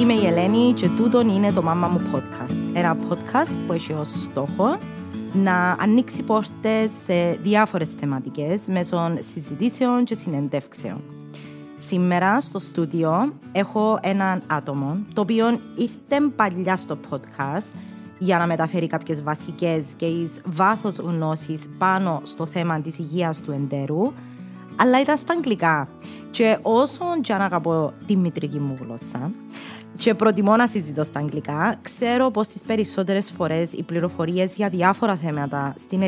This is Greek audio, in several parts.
Είμαι η Ελένη και τούτον είναι το Μάμα μου Podcast. Ένα podcast που έχει ως στόχο να ανοίξει πόρτες σε διάφορες θεματικές μέσω συζητήσεων και συνεντεύξεων. Σήμερα στο στούντιο έχω έναν άτομο το οποίο ήρθε παλιά στο podcast για να μεταφέρει κάποιες βασικές και εις βάθος γνώσεις πάνω στο θέμα της υγείας του εντέρου, αλλά ήταν στα αγγλικά. Και όσο και αν αγαπώ τη μητρική μου γλώσσα, και προτιμώ να συζητώ στα αγγλικά, ξέρω πως τις περισσότερες φορές οι πληροφορίες για διάφορα θέματα στην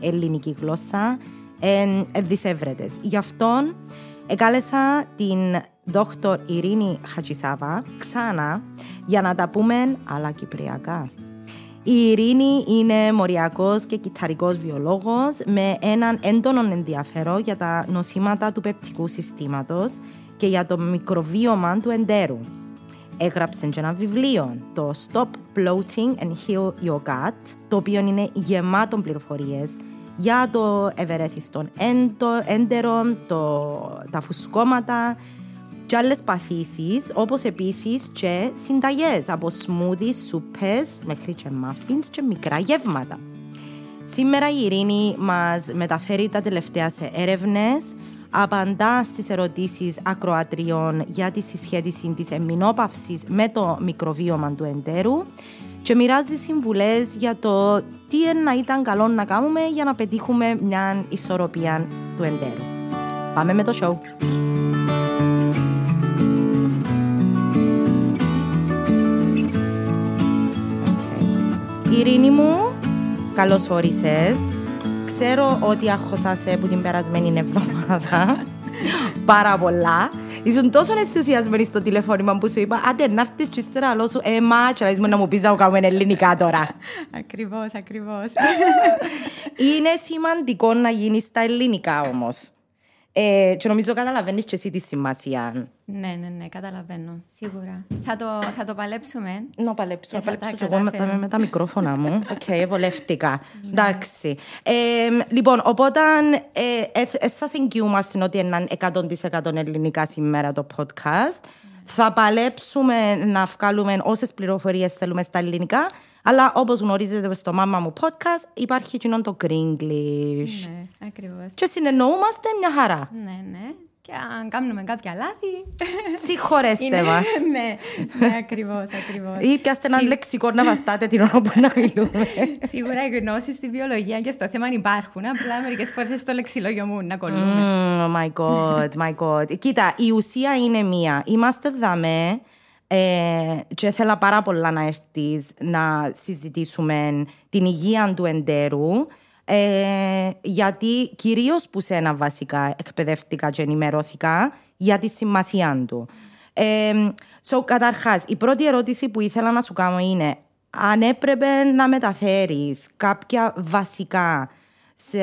ελληνική γλώσσα είναι δυσέβρετε. Γι' αυτό εκάλεσα την δόκτωρ Ειρήνη Χατζησάβα ξανά για να τα πούμε αλλά κυπριακά. Η Ειρήνη είναι μοριακός και κυταρικός βιολόγος με έναν έντονο ενδιαφέρον για τα νοσήματα του πεπτικού συστήματος και για το μικροβίωμα του εντέρου έγραψε ένα βιβλίο, το Stop Bloating and Heal Your Gut, το οποίο είναι γεμάτο πληροφορίες για το ευερέθιστο έντερο, το, τα φουσκώματα και άλλες παθήσεις, όπως επίσης και συνταγές από σμούδι, σούπες, μέχρι και μάφινς και μικρά γεύματα. Σήμερα η Ειρήνη μας μεταφέρει τα τελευταία σε έρευνες απαντά στις ερωτήσεις ακροατριών για τη συσχέτιση της εμμηνόπαυσης με το μικροβίωμα του εντέρου και μοιράζει συμβουλές για το τι να ήταν καλό να κάνουμε για να πετύχουμε μια ισορροπία του εντέρου. Πάμε με το show! Ειρήνη μου, καλώς όρισες. Ξέρω ότι άχωσα από την περασμένη εβδομάδα πάρα πολλά. Ήσουν τόσο ενθουσιασμένοι στο τηλεφώνημα που σου είπα «Άντε να έρθεις και ύστερα λόγω σου «Ε, μα, και να μου πεις να κάνουμε ελληνικά τώρα». Ακριβώς, ακριβώς. Είναι σημαντικό να γίνεις στα ελληνικά όμως. Ε, και νομίζω καταλαβαίνεις και εσύ τη σημασία. Ναι, ναι, ναι, καταλαβαίνω. Σίγουρα. Θα το, θα το παλέψουμε. Να παλέψω. Να παλέψω και εγώ με, με, τα μικρόφωνα μου. OK, okay, βολεύτηκα. Ναι. Εντάξει. Ε, λοιπόν, οπότε ε, ε, σας εγγυούμαστε ότι είναι 100% ελληνικά σήμερα το podcast. Θα παλέψουμε να βγάλουμε όσες πληροφορίες θέλουμε στα ελληνικά. Αλλά όπως γνωρίζετε στο μάμα μου podcast υπάρχει κοινό το Gringlish. Ναι, ακριβώς. Και συνεννοούμαστε μια χαρά. Ναι, ναι. Και αν κάνουμε κάποια λάθη. Συγχωρέστε μας. ναι, ναι ακριβώς, ακριβώς. Ή πιάστε ένα λεξικό να βαστάτε την ώρα που να μιλούμε. Σίγουρα οι γνώσεις στη βιολογία και στο θέμα υπάρχουν. Απλά μερικές φορές στο λεξιλόγιο μου να κολλούμε. Mm, my God, my God. Κοίτα, η ουσία είναι μία. Είμαστε δαμέ ε, και ήθελα πάρα πολλά να έρθεις να συζητήσουμε την υγεία του εντέρου. Ε, γιατί κυρίως που σένα βασικά εκπαιδεύτηκα και ενημερώθηκα για τη σημασία του. Ε, so, καταρχάς, η πρώτη ερώτηση που ήθελα να σου κάνω είναι αν έπρεπε να μεταφέρεις κάποια βασικά σε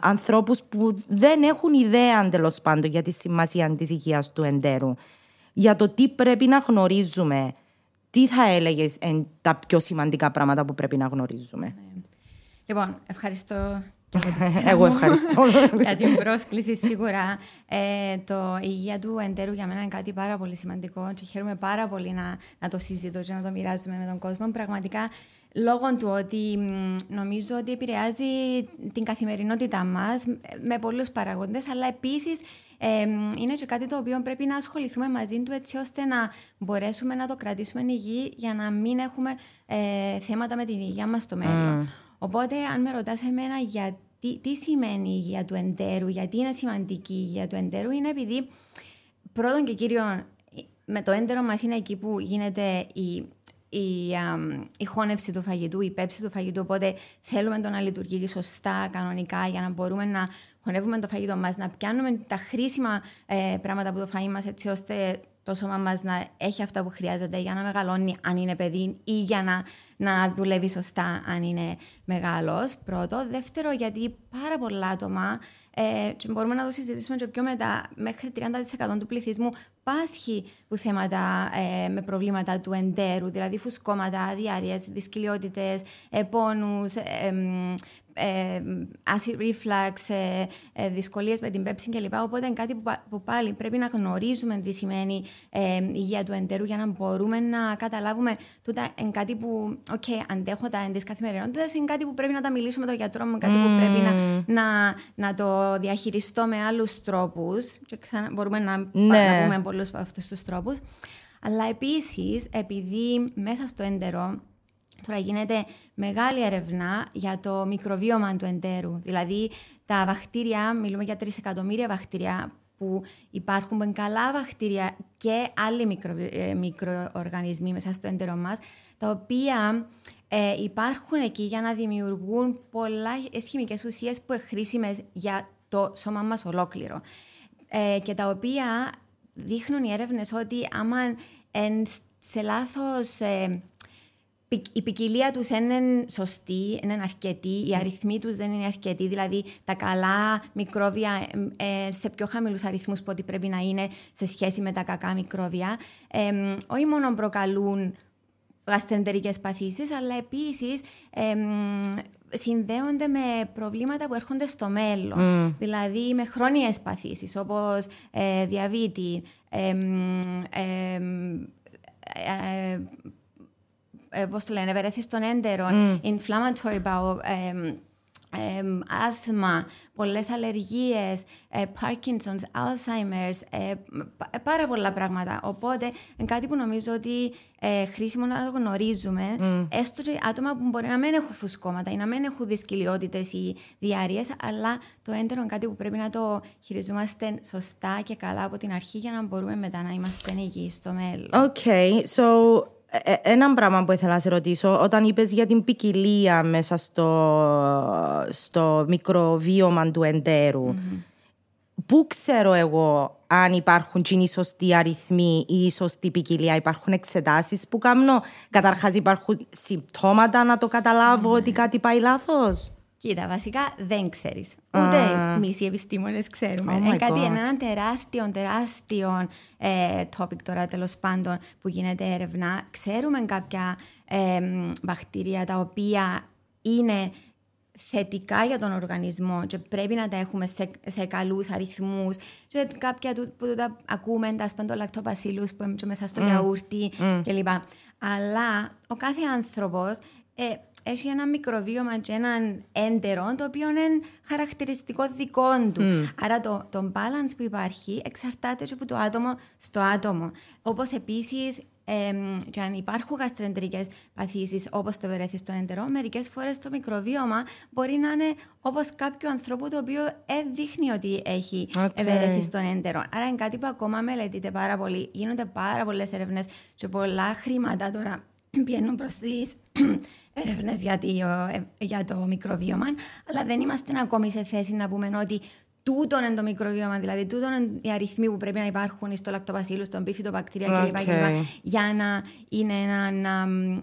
ανθρώπους που δεν έχουν ιδέα τέλο πάντων για τη σημασία της υγείας του εντέρου για το τι πρέπει να γνωρίζουμε. Τι θα έλεγες τα πιο σημαντικά πράγματα που πρέπει να γνωρίζουμε. Ναι. Λοιπόν, ευχαριστώ Εγώ ευχαριστώ. για την πρόσκληση σίγουρα. Ε, το η υγεία του εντέρου για μένα είναι κάτι πάρα πολύ σημαντικό και χαίρομαι πάρα πολύ να, να το συζητώ και να το μοιράζομαι με τον κόσμο. Πραγματικά λόγω του ότι νομίζω ότι επηρεάζει την καθημερινότητά μας με πολλούς παραγόντες, αλλά επίσης είναι και κάτι το οποίο πρέπει να ασχοληθούμε μαζί του έτσι ώστε να μπορέσουμε να το κρατήσουμε υγιή για να μην έχουμε ε, θέματα με την υγεία μας στο μέλλον. Οπότε αν με ρωτάς εμένα γιατί, τι σημαίνει η υγεία του εντέρου, γιατί είναι σημαντική η υγεία του εντέρου, είναι επειδή πρώτον και κύριον με το έντερο μας είναι εκεί που γίνεται η η, η χώνευση του φαγητού, η πέψη του φαγητού. Οπότε θέλουμε το να λειτουργεί σωστά, κανονικά, για να μπορούμε να χωνεύουμε το φαγητό μας, να πιάνουμε τα χρήσιμα ε, πράγματα από το φαγητό μας, έτσι ώστε το σώμα μας να έχει αυτά που χρειάζεται για να μεγαλώνει αν είναι παιδί ή για να, να δουλεύει σωστά αν είναι μεγάλος. Πρώτο. Δεύτερο, γιατί πάρα πολλά άτομα ε, και μπορούμε να το συζητήσουμε και πιο μετά. Μέχρι 30% του πληθυσμού πάσχει που θέματα ε, με προβλήματα του εντέρου, δηλαδή φουσκώματα, διάρειε, δυσκολιότητε, ε, πόνου, ε, ε, acid reflux, ε, ε, δυσκολίες με την πέψη κλπ. Οπότε είναι κάτι που, πα- που πάλι πρέπει να γνωρίζουμε τι σημαίνει ε, υγεία του εντέρου για να μπορούμε να καταλάβουμε τούτα είναι κάτι που, οκ, αντέχω τα εν της καθημερινότητας, είναι κάτι που πρέπει να τα μιλήσω με τον γιατρό μου, κάτι που πρέπει να, να, να το διαχειριστώ με άλλους τρόπους. Και ξανά, μπορούμε να, Ναι. να πούμε πολλούς από αυτούς τους τρόπους. Αλλά επίσης, επειδή μέσα στο έντερο Τώρα γίνεται μεγάλη έρευνα για το μικροβίωμα του εντέρου. Δηλαδή, τα βακτήρια, μιλούμε για 3 εκατομμύρια βακτήρια που υπάρχουν, που είναι καλά βακτήρια και άλλοι μικρο, ε, μικροοργανισμοί μέσα στο έντερο μας, τα οποία ε, υπάρχουν εκεί για να δημιουργούν πολλά χημικές ουσίες που είναι χρήσιμες για το σώμα μας ολόκληρο. Ε, και τα οποία δείχνουν οι έρευνες ότι άμα εν σε λάθος ε, ποι- η ποικιλία τους δεν είναι σωστή, δεν είναι αρκετή, οι αριθμοί τους δεν είναι αρκετοί, δηλαδή τα καλά μικρόβια ε, ε, σε πιο χαμηλούς αριθμούς που ό,τι πρέπει να είναι σε σχέση με τα κακά μικρόβια, ε, μ, όχι μόνο προκαλούν γαστρεντερικές παθήσεις, αλλά επίσης ε, μ, συνδέονται με προβλήματα που έρχονται στο μέλλον. Δηλαδή με χρόνιες παθήσεις, όπως ε, διαβήτη, ε, μ, ε, μ, ε, ε, πώς το λένε, ευερέθηση των έντερων, inflammatory bowel, εμ, εμ, άσθμα, πολλές αλλεργίες, ε, Parkinson's, Alzheimer's, ε, πα- ε, πάρα πολλά πράγματα. Οπότε, είναι κάτι που νομίζω ότι ε, χρήσιμο να το γνωρίζουμε, έστω και άτομα που μπορεί να μην έχουν φουσκώματα ή να μην έχουν δυσκολιότητες ή διάρειες, αλλά το έντερο είναι κάτι που πρέπει να το χειριζόμαστε σωστά και καλά από την αρχή για να μπορούμε μετά να είμαστε υγιείς στο μέλλον. Okay, so ε, ε, ένα πράγμα που ήθελα να σε ρωτήσω, όταν είπες για την ποικιλία μέσα στο, στο μικροβίωμα του εντέρου, πού ξέρω εγώ αν υπάρχουν και είναι οι σωστοί αριθμοί ή η σωστή ποικιλία, υπάρχουν εξετάσεις που κάνω, καταρχάς υπάρχουν συμπτώματα να το καταλάβω ότι κάτι πάει λάθος; Κοίτα, βασικά δεν ξέρεις. Ούτε εμείς οι επιστήμονες ξέρουμε. Oh my είναι κάτι, God. είναι ένα τεράστιο, τεράστιο ε, topic τώρα τέλος πάντων που γίνεται έρευνα. Ξέρουμε κάποια ε, μ, βακτήρια τα οποία είναι θετικά για τον οργανισμό και πρέπει να τα έχουμε σε, σε καλούς αριθμούς και κάποια του, που τα ακούμε, τα σπαντολακτοπασίλους που είναι και μέσα στο γιαούρτι κλπ. Αλλά ο κάθε άνθρωπος ε, έχει ένα μικροβίωμα και έναν έντερο το οποίο είναι χαρακτηριστικό δικό του. Άρα το, το balance που υπάρχει εξαρτάται και από το άτομο στο άτομο. Όπως επίσης εμ, και αν υπάρχουν γαστρεντερικές παθήσεις όπως το ευερέθιστο έντερο, μερικές φορές το μικροβίωμα μπορεί να είναι όπως κάποιο ανθρώπου το οποίο ε, δείχνει ότι έχει Οκ. ευερέθιστο έντερο. Άρα είναι κάτι που ακόμα μελετείται πάρα πολύ. Γίνονται πάρα πολλές έρευνες και πολλά χρήματα τώρα πηγαίνουν προς τις έρευνες για, το- ε, για το μικροβίωμα, αλλά δεν είμαστε ακόμη σε θέση να πούμε ότι τούτο είναι το μικροβίωμα, δηλαδή τούτο είναι οι αριθμοί που πρέπει να υπάρχουν στο lactobacillus, στον bifidobacteria κλπ. Οκ. κλπ, για να είναι ένα μ,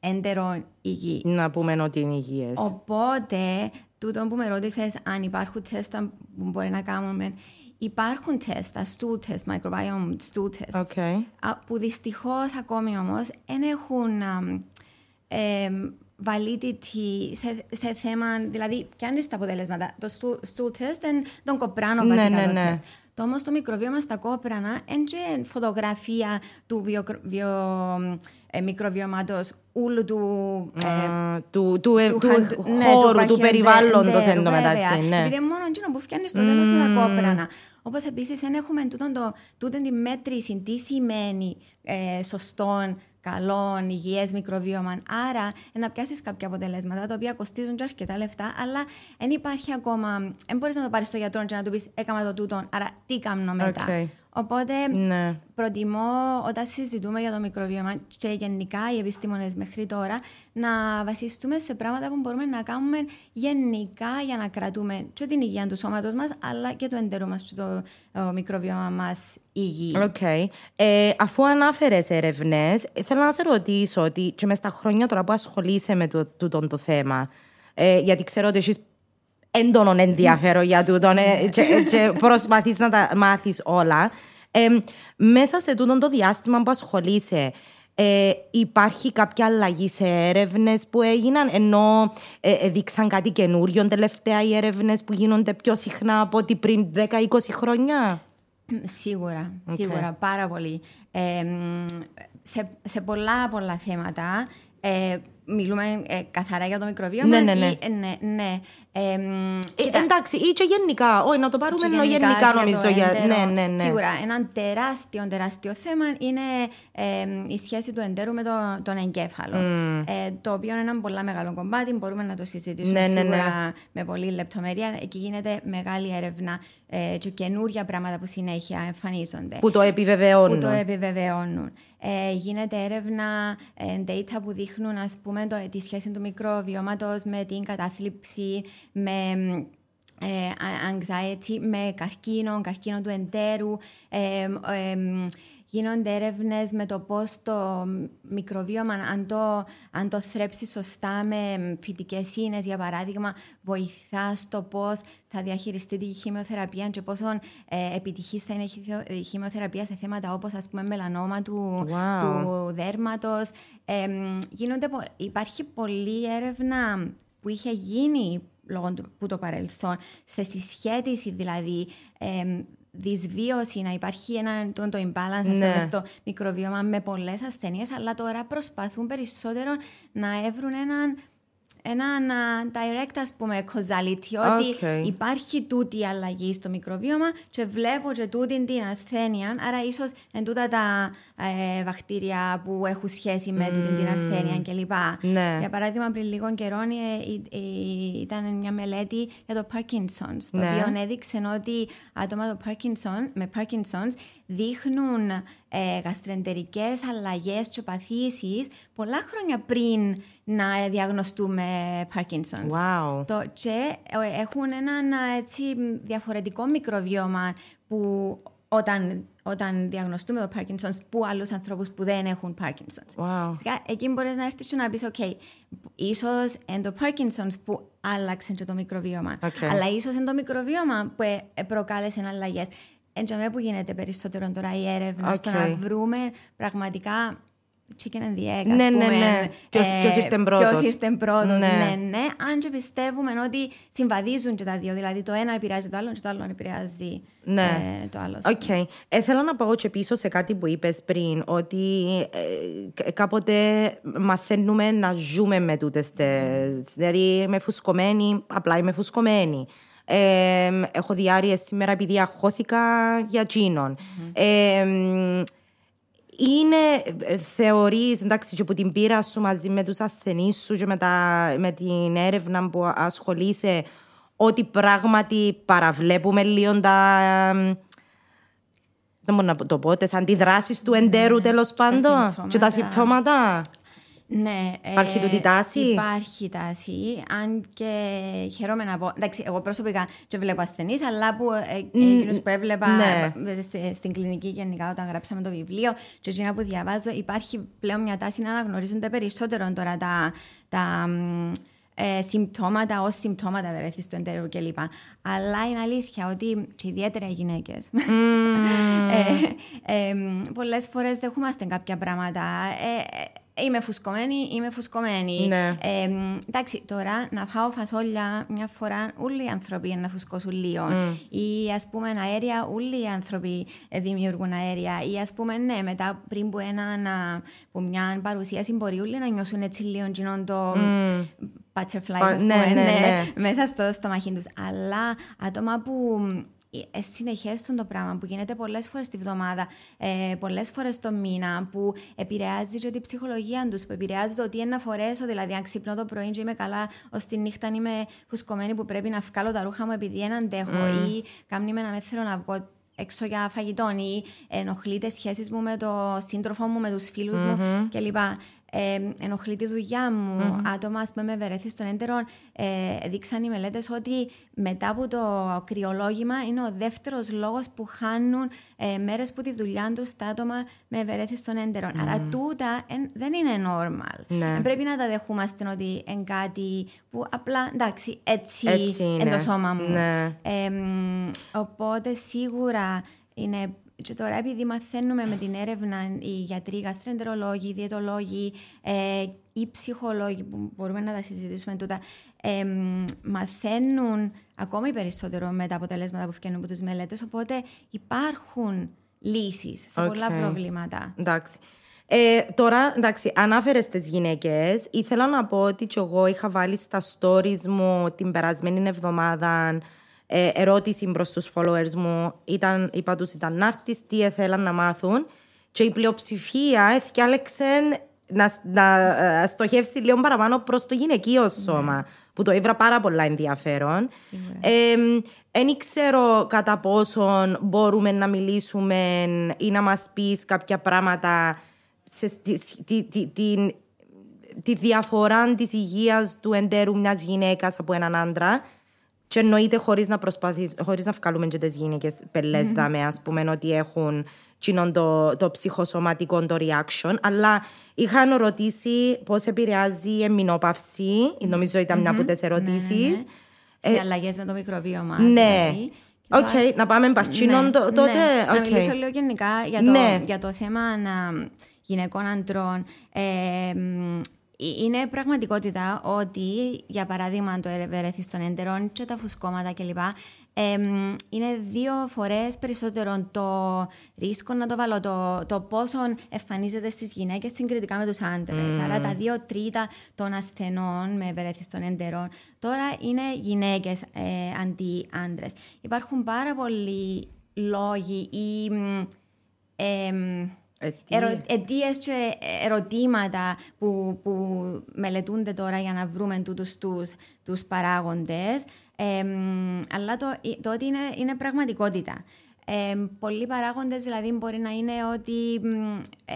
έντερο υγιές. Να πούμε ότι είναι υγιές. Οπότε, τούτο που με ρώτησες αν υπάρχουν τεστ που μπορεί να κάνουμε, υπάρχουν τεστ, τα stool test, microbiome stool test, Okay. α, που δυστυχώς ακόμη όμως δεν έχουν αμ, εμ, validity σε, σε θέμα, δηλαδή πιάνεις τα αποτελέσματα. Το stool, stool test είναι τον κοπράνο Ναι, βασικά ναι, το ναι. τεστ. Το όμως το μικροβίωμα στα κόπρανα είναι και φωτογραφία του βιο, βιο, ε, μικροβιώματος ούλου του ε, Α, του, του, ε, του του χαν- ναι, χώρου, του παχιοντέρου, περιβάλλοντος εν τω βέβαια. μεταξύ. Ναι. Επειδή είναι μόνο εκείνο που φτιάχνεις στο τέλος με τα κόπρανα. Όπως επίσης δεν έχουμε τούτον το, τούτον τη μέτρηση, τι σημαίνει ε, σωστόν, καλών, υγιές μικροβίωμα. Άρα, ε, να πιάσεις κάποια αποτελέσματα τα οποία κοστίζουν και αρκετά λεφτά, αλλά δεν υπάρχει ακόμα. Δεν μπορείς να το πάρεις στο γιατρό και να του πεις Έκανα το τούτον, άρα τι κάνω μετά. Οκ. Οπότε, Ναι. προτιμώ όταν συζητούμε για το μικροβίωμα και γενικά οι επιστήμονες μέχρι τώρα να βασιστούμε σε πράγματα που μπορούμε να κάνουμε γενικά για να κρατούμε και την υγεία του σώματος μας αλλά και το εντερό μας και το ε, μικροβίωμα μας υγιή. Οκ. Ε, αφού ανάφερες έρευνες, θέλω να σε ρωτήσω ότι και μες στα χρόνια τώρα που ασχολείσαι με το, τούτον το θέμα, ε, γιατί ξέρω ότι έχεις έντονο ενδιαφέρον για τούτον ε, και, και προσπαθείς να τα μάθεις όλα. Ε, μέσα σε τούτον το διάστημα που ασχολείσαι, Ε, υπάρχει κάποια αλλαγή σε έρευνες που έγιναν, ενώ ε, δείξαν κάτι καινούριο τελευταία οι έρευνες που γίνονται πιο συχνά από ό,τι πριν 10-20 χρόνια; Σίγουρα, σίγουρα, πάρα πολύ. Ε, σε, σε πολλά πολλά θέματα ε, μιλούμε ε, καθαρά για το μικροβίωμα. Ναι, ναι, ναι. Ή, ε, ναι, ναι. Ε, ε, εντάξει, ή και γενικά. Όχι, να το πάρουμε ενώ γενικά, νομίζω. Για... Ναι, ναι, ναι. Σίγουρα. Ένα τεράστιο, τεράστιο θέμα είναι ε, η σχέση του εντέρου με το, τον εγκέφαλο. Mm. Ε, το οποίο είναι ένα πολύ μεγάλο κομμάτι. Μπορούμε να το συζητήσουμε ναι, ναι, σίγουρα ναι. με πολύ λεπτομέρεια. Εκεί γίνεται μεγάλη έρευνα ε, και καινούργια πράγματα που συνέχεια εμφανίζονται. Που το επιβεβαιώνουν. Που το επιβεβαιώνουν. Ε, γίνεται έρευνα ε, data που δείχνουν ας πούμε το, τη σχέση του μικροβιώματος με την κατάθλιψη, με ε, anxiety, με καρκίνο, καρκίνο του εντέρου. Ε, γίνονται έρευνες με το πώς το μικροβίωμα, αν το, αν το θρέψεις σωστά με φυτικές ίνες, για παράδειγμα, βοηθά στο πώς θα διαχειριστεί τη χημειοθεραπεία και πόσο ε, επιτυχής θα είναι η χημειοθεραπεία σε θέματα όπως ας πούμε μελανόμα του, wow. του δέρματος. Ε, υπάρχει πολλή έρευνα που είχε γίνει λόγω του το παρελθόν, σε συσχέτιση δηλαδή ε, δυσβίωση, να υπάρχει ένα το, το imbalance ναι. στο μικροβίωμα με πολλές ασθένειες, αλλά τώρα προσπαθούν περισσότερο να έβρουν έναν ένα direct ας πούμε causality okay. ότι υπάρχει τούτη αλλαγή στο μικροβίωμα και βλέπω και τούτη την ασθένεια άρα ίσως εν τούτα τα ε, βακτήρια που έχουν σχέση με mm. τούτη την ασθένεια κλπ. Ναι. Για παράδειγμα πριν λίγο καιρό ε, ε, ήταν μια μελέτη για το Parkinson's το ναι. οποίο έδειξε ότι άτομα το Parkinson, με Parkinson's δείχνουν ε, γαστρεντερικές αλλαγές και παθήσεις πολλά χρόνια πριν να διαγνωστούμε Parkinson's. Wow. Το, και ε, έχουν ένα έτσι, διαφορετικό μικροβίωμα που όταν, όταν διαγνωστούμε το Parkinson's που άλλους ανθρώπους που δεν έχουν Parkinson's. Wow. εκεί μπορείς να έρθεις και να πεις, ok, ίσως είναι το Parkinson's που άλλαξε και το μικροβίωμα. Okay. Αλλά ίσως είναι το μικροβίωμα που ε, προκάλεσε αλλαγές. Έτσι που γίνεται περισσότερο τώρα η έρευνα okay. στο να βρούμε πραγματικά chicken and the egg, ναι, ναι, ναι. Ποιος, ε, ποιος ήρθε πρώτος. Ποιος ήρθε πρώτος, ναι. ναι, ναι. Αν και πιστεύουμε ότι συμβαδίζουν και τα δύο. Δηλαδή το ένα επηρεάζει το άλλο και το άλλο επηρεάζει ναι. ε, το άλλο. OK. Okay. Ε, θέλω να πάω και πίσω σε κάτι που είπες πριν, ότι ε, κάποτε μαθαίνουμε να ζούμε με τούτες τες. Δηλαδή είμαι φουσκωμένη, απλά είμαι φουσκωμένη. Ε, έχω διάρκεια σήμερα επειδή αχώθηκα για τζίνον. Mm-hmm. Ε, είναι, ε, θεωρείς, εντάξει, και από την πείρα σου μαζί με τους ασθενείς σου και με, τα, με την έρευνα που ασχολείσαι, ότι πράγματι παραβλέπουμε λίγο τα... Δεν μπορώ να το πω, τις αντιδράσεις του εντέρου ναι, τέλος πάντων και τα συμπτώματα. Ναι. Υπάρχει ε, τάση; Υπάρχει τάση. Αν και χαίρομαι να πω. Εντάξει, εγώ προσωπικά δεν βλέπω ασθενείς, αλλά που, ε, εκείνους που έβλεπα ναι. στην κλινική γενικά όταν γράψαμε το βιβλίο και εκείνα που διαβάζω, υπάρχει πλέον μια τάση να αναγνωρίζονται περισσότερο τώρα τα, τα ε, συμπτώματα ως συμπτώματα βερέθη του εντέρου κλπ. Αλλά είναι αλήθεια ότι και ιδιαίτερα οι γυναίκες. Mm. ε, ε, Πολλές φορές δεχόμαστε κάποια πράγματα. Ε, Είμαι φουσκωμένη, είμαι φουσκωμένη. Ναι. Ε, εντάξει, τώρα να φάω φασόλια μια φορά, όλοι οι άνθρωποι είναι να φουσκώσουν λίγο. Mm. Ή ας πούμε αέρια, όλοι οι άνθρωποι δημιουργούν αέρια. Ή ας πούμε, ναι, μετά πριν που, ένα, να, που μια παρουσίαση μπορεί όλοι να νιώσουν έτσι λίγο το mm. butterfly, ας ναι, πούμε, ναι, ναι, ναι, μέσα στο στομαχί τους. Αλλά άτομα που ε, συνεχέστον το πράγμα που γίνεται πολλές φορές τη βδομάδα, ε, πολλές φορές το μήνα, που επηρεάζει και την ψυχολογία τους, που επηρεάζει το τι είναι να φορέσω. Δηλαδή, αν ξυπνώ το πρωί και είμαι καλά, ως τη νύχτα είμαι φουσκωμένη που πρέπει να βγάλω τα ρούχα μου επειδή δεν αντέχω, mm. ή κάνει με να με θέλω να βγω έξω για φαγητό, ή ενοχλείται σχέσεις μου με το σύντροφο μου, με τους φιλου mm-hmm. μου κλπ ε, ενοχλεί τη δουλειά μου. Mm-hmm. Άτομα, ας πούμε, με βερέθη στον έντερο, ε, δείξαν οι μελέτες ότι μετά από το κρυολόγημα είναι ο δεύτερος λόγος που χάνουν ε, μέρες που τη δουλειά τους τα άτομα με βερέθη στον έντερο. Mm-hmm. Άρα τούτα εν, δεν είναι normal. Ναι. πρέπει να τα δεχούμαστε ότι είναι κάτι που απλά εντάξει, έτσι, έτσι είναι. το σώμα μου. Ναι. οπότε σίγουρα είναι και τώρα επειδή μαθαίνουμε με την έρευνα οι γιατροί, οι γαστρεντερολόγοι, οι διαιτολόγοι, ε, οι ψυχολόγοι που μπορούμε να τα συζητήσουμε τούτα, ε, μαθαίνουν ακόμη περισσότερο με τα αποτελέσματα που βγαίνουν από τις μελέτες, οπότε υπάρχουν λύσεις σε Οκ. πολλά προβλήματα. Εντάξει. Ε, τώρα, εντάξει, ανάφερες τις γυναίκες. Ήθελα να πω ότι κι εγώ είχα βάλει στα stories μου την περασμένη εβδομάδα ε, ερώτηση προς τους followers μου. Ήταν, είπα τους ήταν να έρθεις, τι ήθελαν να μάθουν. Και η πλειοψηφία εδιάλεξε να, να ε, στοχεύσει λίγο παραπάνω προς το γυναικείο σώμα. Που το ήβρα πάρα πολλά ενδιαφέρον. Δεν ξέρω κατά πόσον μπορούμε να μιλήσουμε ή να μας πεις κάποια πράγματα σε, τη, τη, τη, την- τη διαφορά της υγείας του εντέρου μιας γυναίκας από έναν άντρα και εννοείται χωρίς να προσπαθείς, χωρίς να βγάλουμε και τις γυναίκες πελές δάμε, ας πούμε, ότι έχουν κοινόν το, το ψυχοσωματικό το reaction, αλλά είχαν ρωτήσει πώς επηρεάζει η εμμηνόπαυση, νομίζω ήταν μια από τις ερωτήσεις. Σε αλλαγές με το μικροβίωμα. Ναι. δηλαδή. Και Οκ, τώρα- να πάμε που τζείνον Ναι, το- τότε. ναι. Να οκ. μιλήσω λίγο γενικά για το, Ναι. για το θέμα να, γυναικών αντρών. Ε, μ, είναι πραγματικότητα ότι, για παράδειγμα, το ευερέθιστον έντερον και τα φουσκώματα κλπ. Ε, μ, είναι δύο φορές περισσότερο το ρίσκο, να το βάλω, το, το πόσο εμφανίζεται στις γυναίκες συγκριτικά με τους άντρες. Άρα τα δύο τρίτα των ασθενών με ευερέθη των έντερων τώρα είναι γυναίκες ε, αντί άντρες. Υπάρχουν πάρα πολλοί λόγοι ή μ, εμ, Αιτίες. ερω, αιτίες και ερωτήματα που, που μελετούνται τώρα για να βρούμε τούτους τους, τους παράγοντες. Εμ, αλλά το, το ότι είναι, είναι πραγματικότητα. Εμ, πολλοί παράγοντες δηλαδή μπορεί να είναι ότι μ, ε,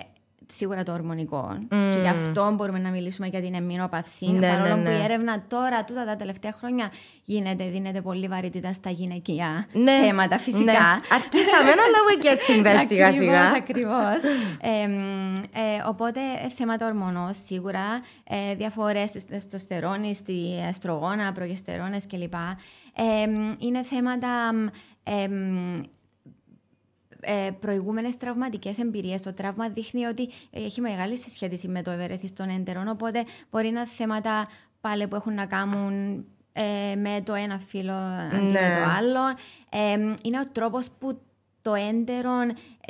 σίγουρα το ορμονικό και γι' αυτό μπορούμε να μιλήσουμε για την εμμηνόπαυση Ναι, παρόλο ναι, που η ναι. έρευνα τώρα, τούτα τα τελευταία χρόνια γίνεται, δίνεται πολύ βαρύτητα στα γυναικεία Ναι, θέματα φυσικά. ναι. Αρχίσαμε, αλλά we're getting there σιγά σιγά. Ακριβώς. Ε, μ, ε, οπότε ε, θέματα ορμονών σίγουρα, ε, διαφορές στη τεστοστερόνη, στη αστρογόνα, προγεστερόνες κλπ. Ε, μ, είναι θέματα μ, ε, μ, ε, προηγούμενες τραυματικές εμπειρίες. Το τραύμα δείχνει ότι έχει μεγάλη συσχέτιση με το ευερέθης των έντερων, οπότε μπορεί να είναι θέματα πάλι που έχουν να κάνουν ε, με το ένα φύλλο αντί Ναι. με το άλλο. Ε, είναι ο τρόπος που το έντερο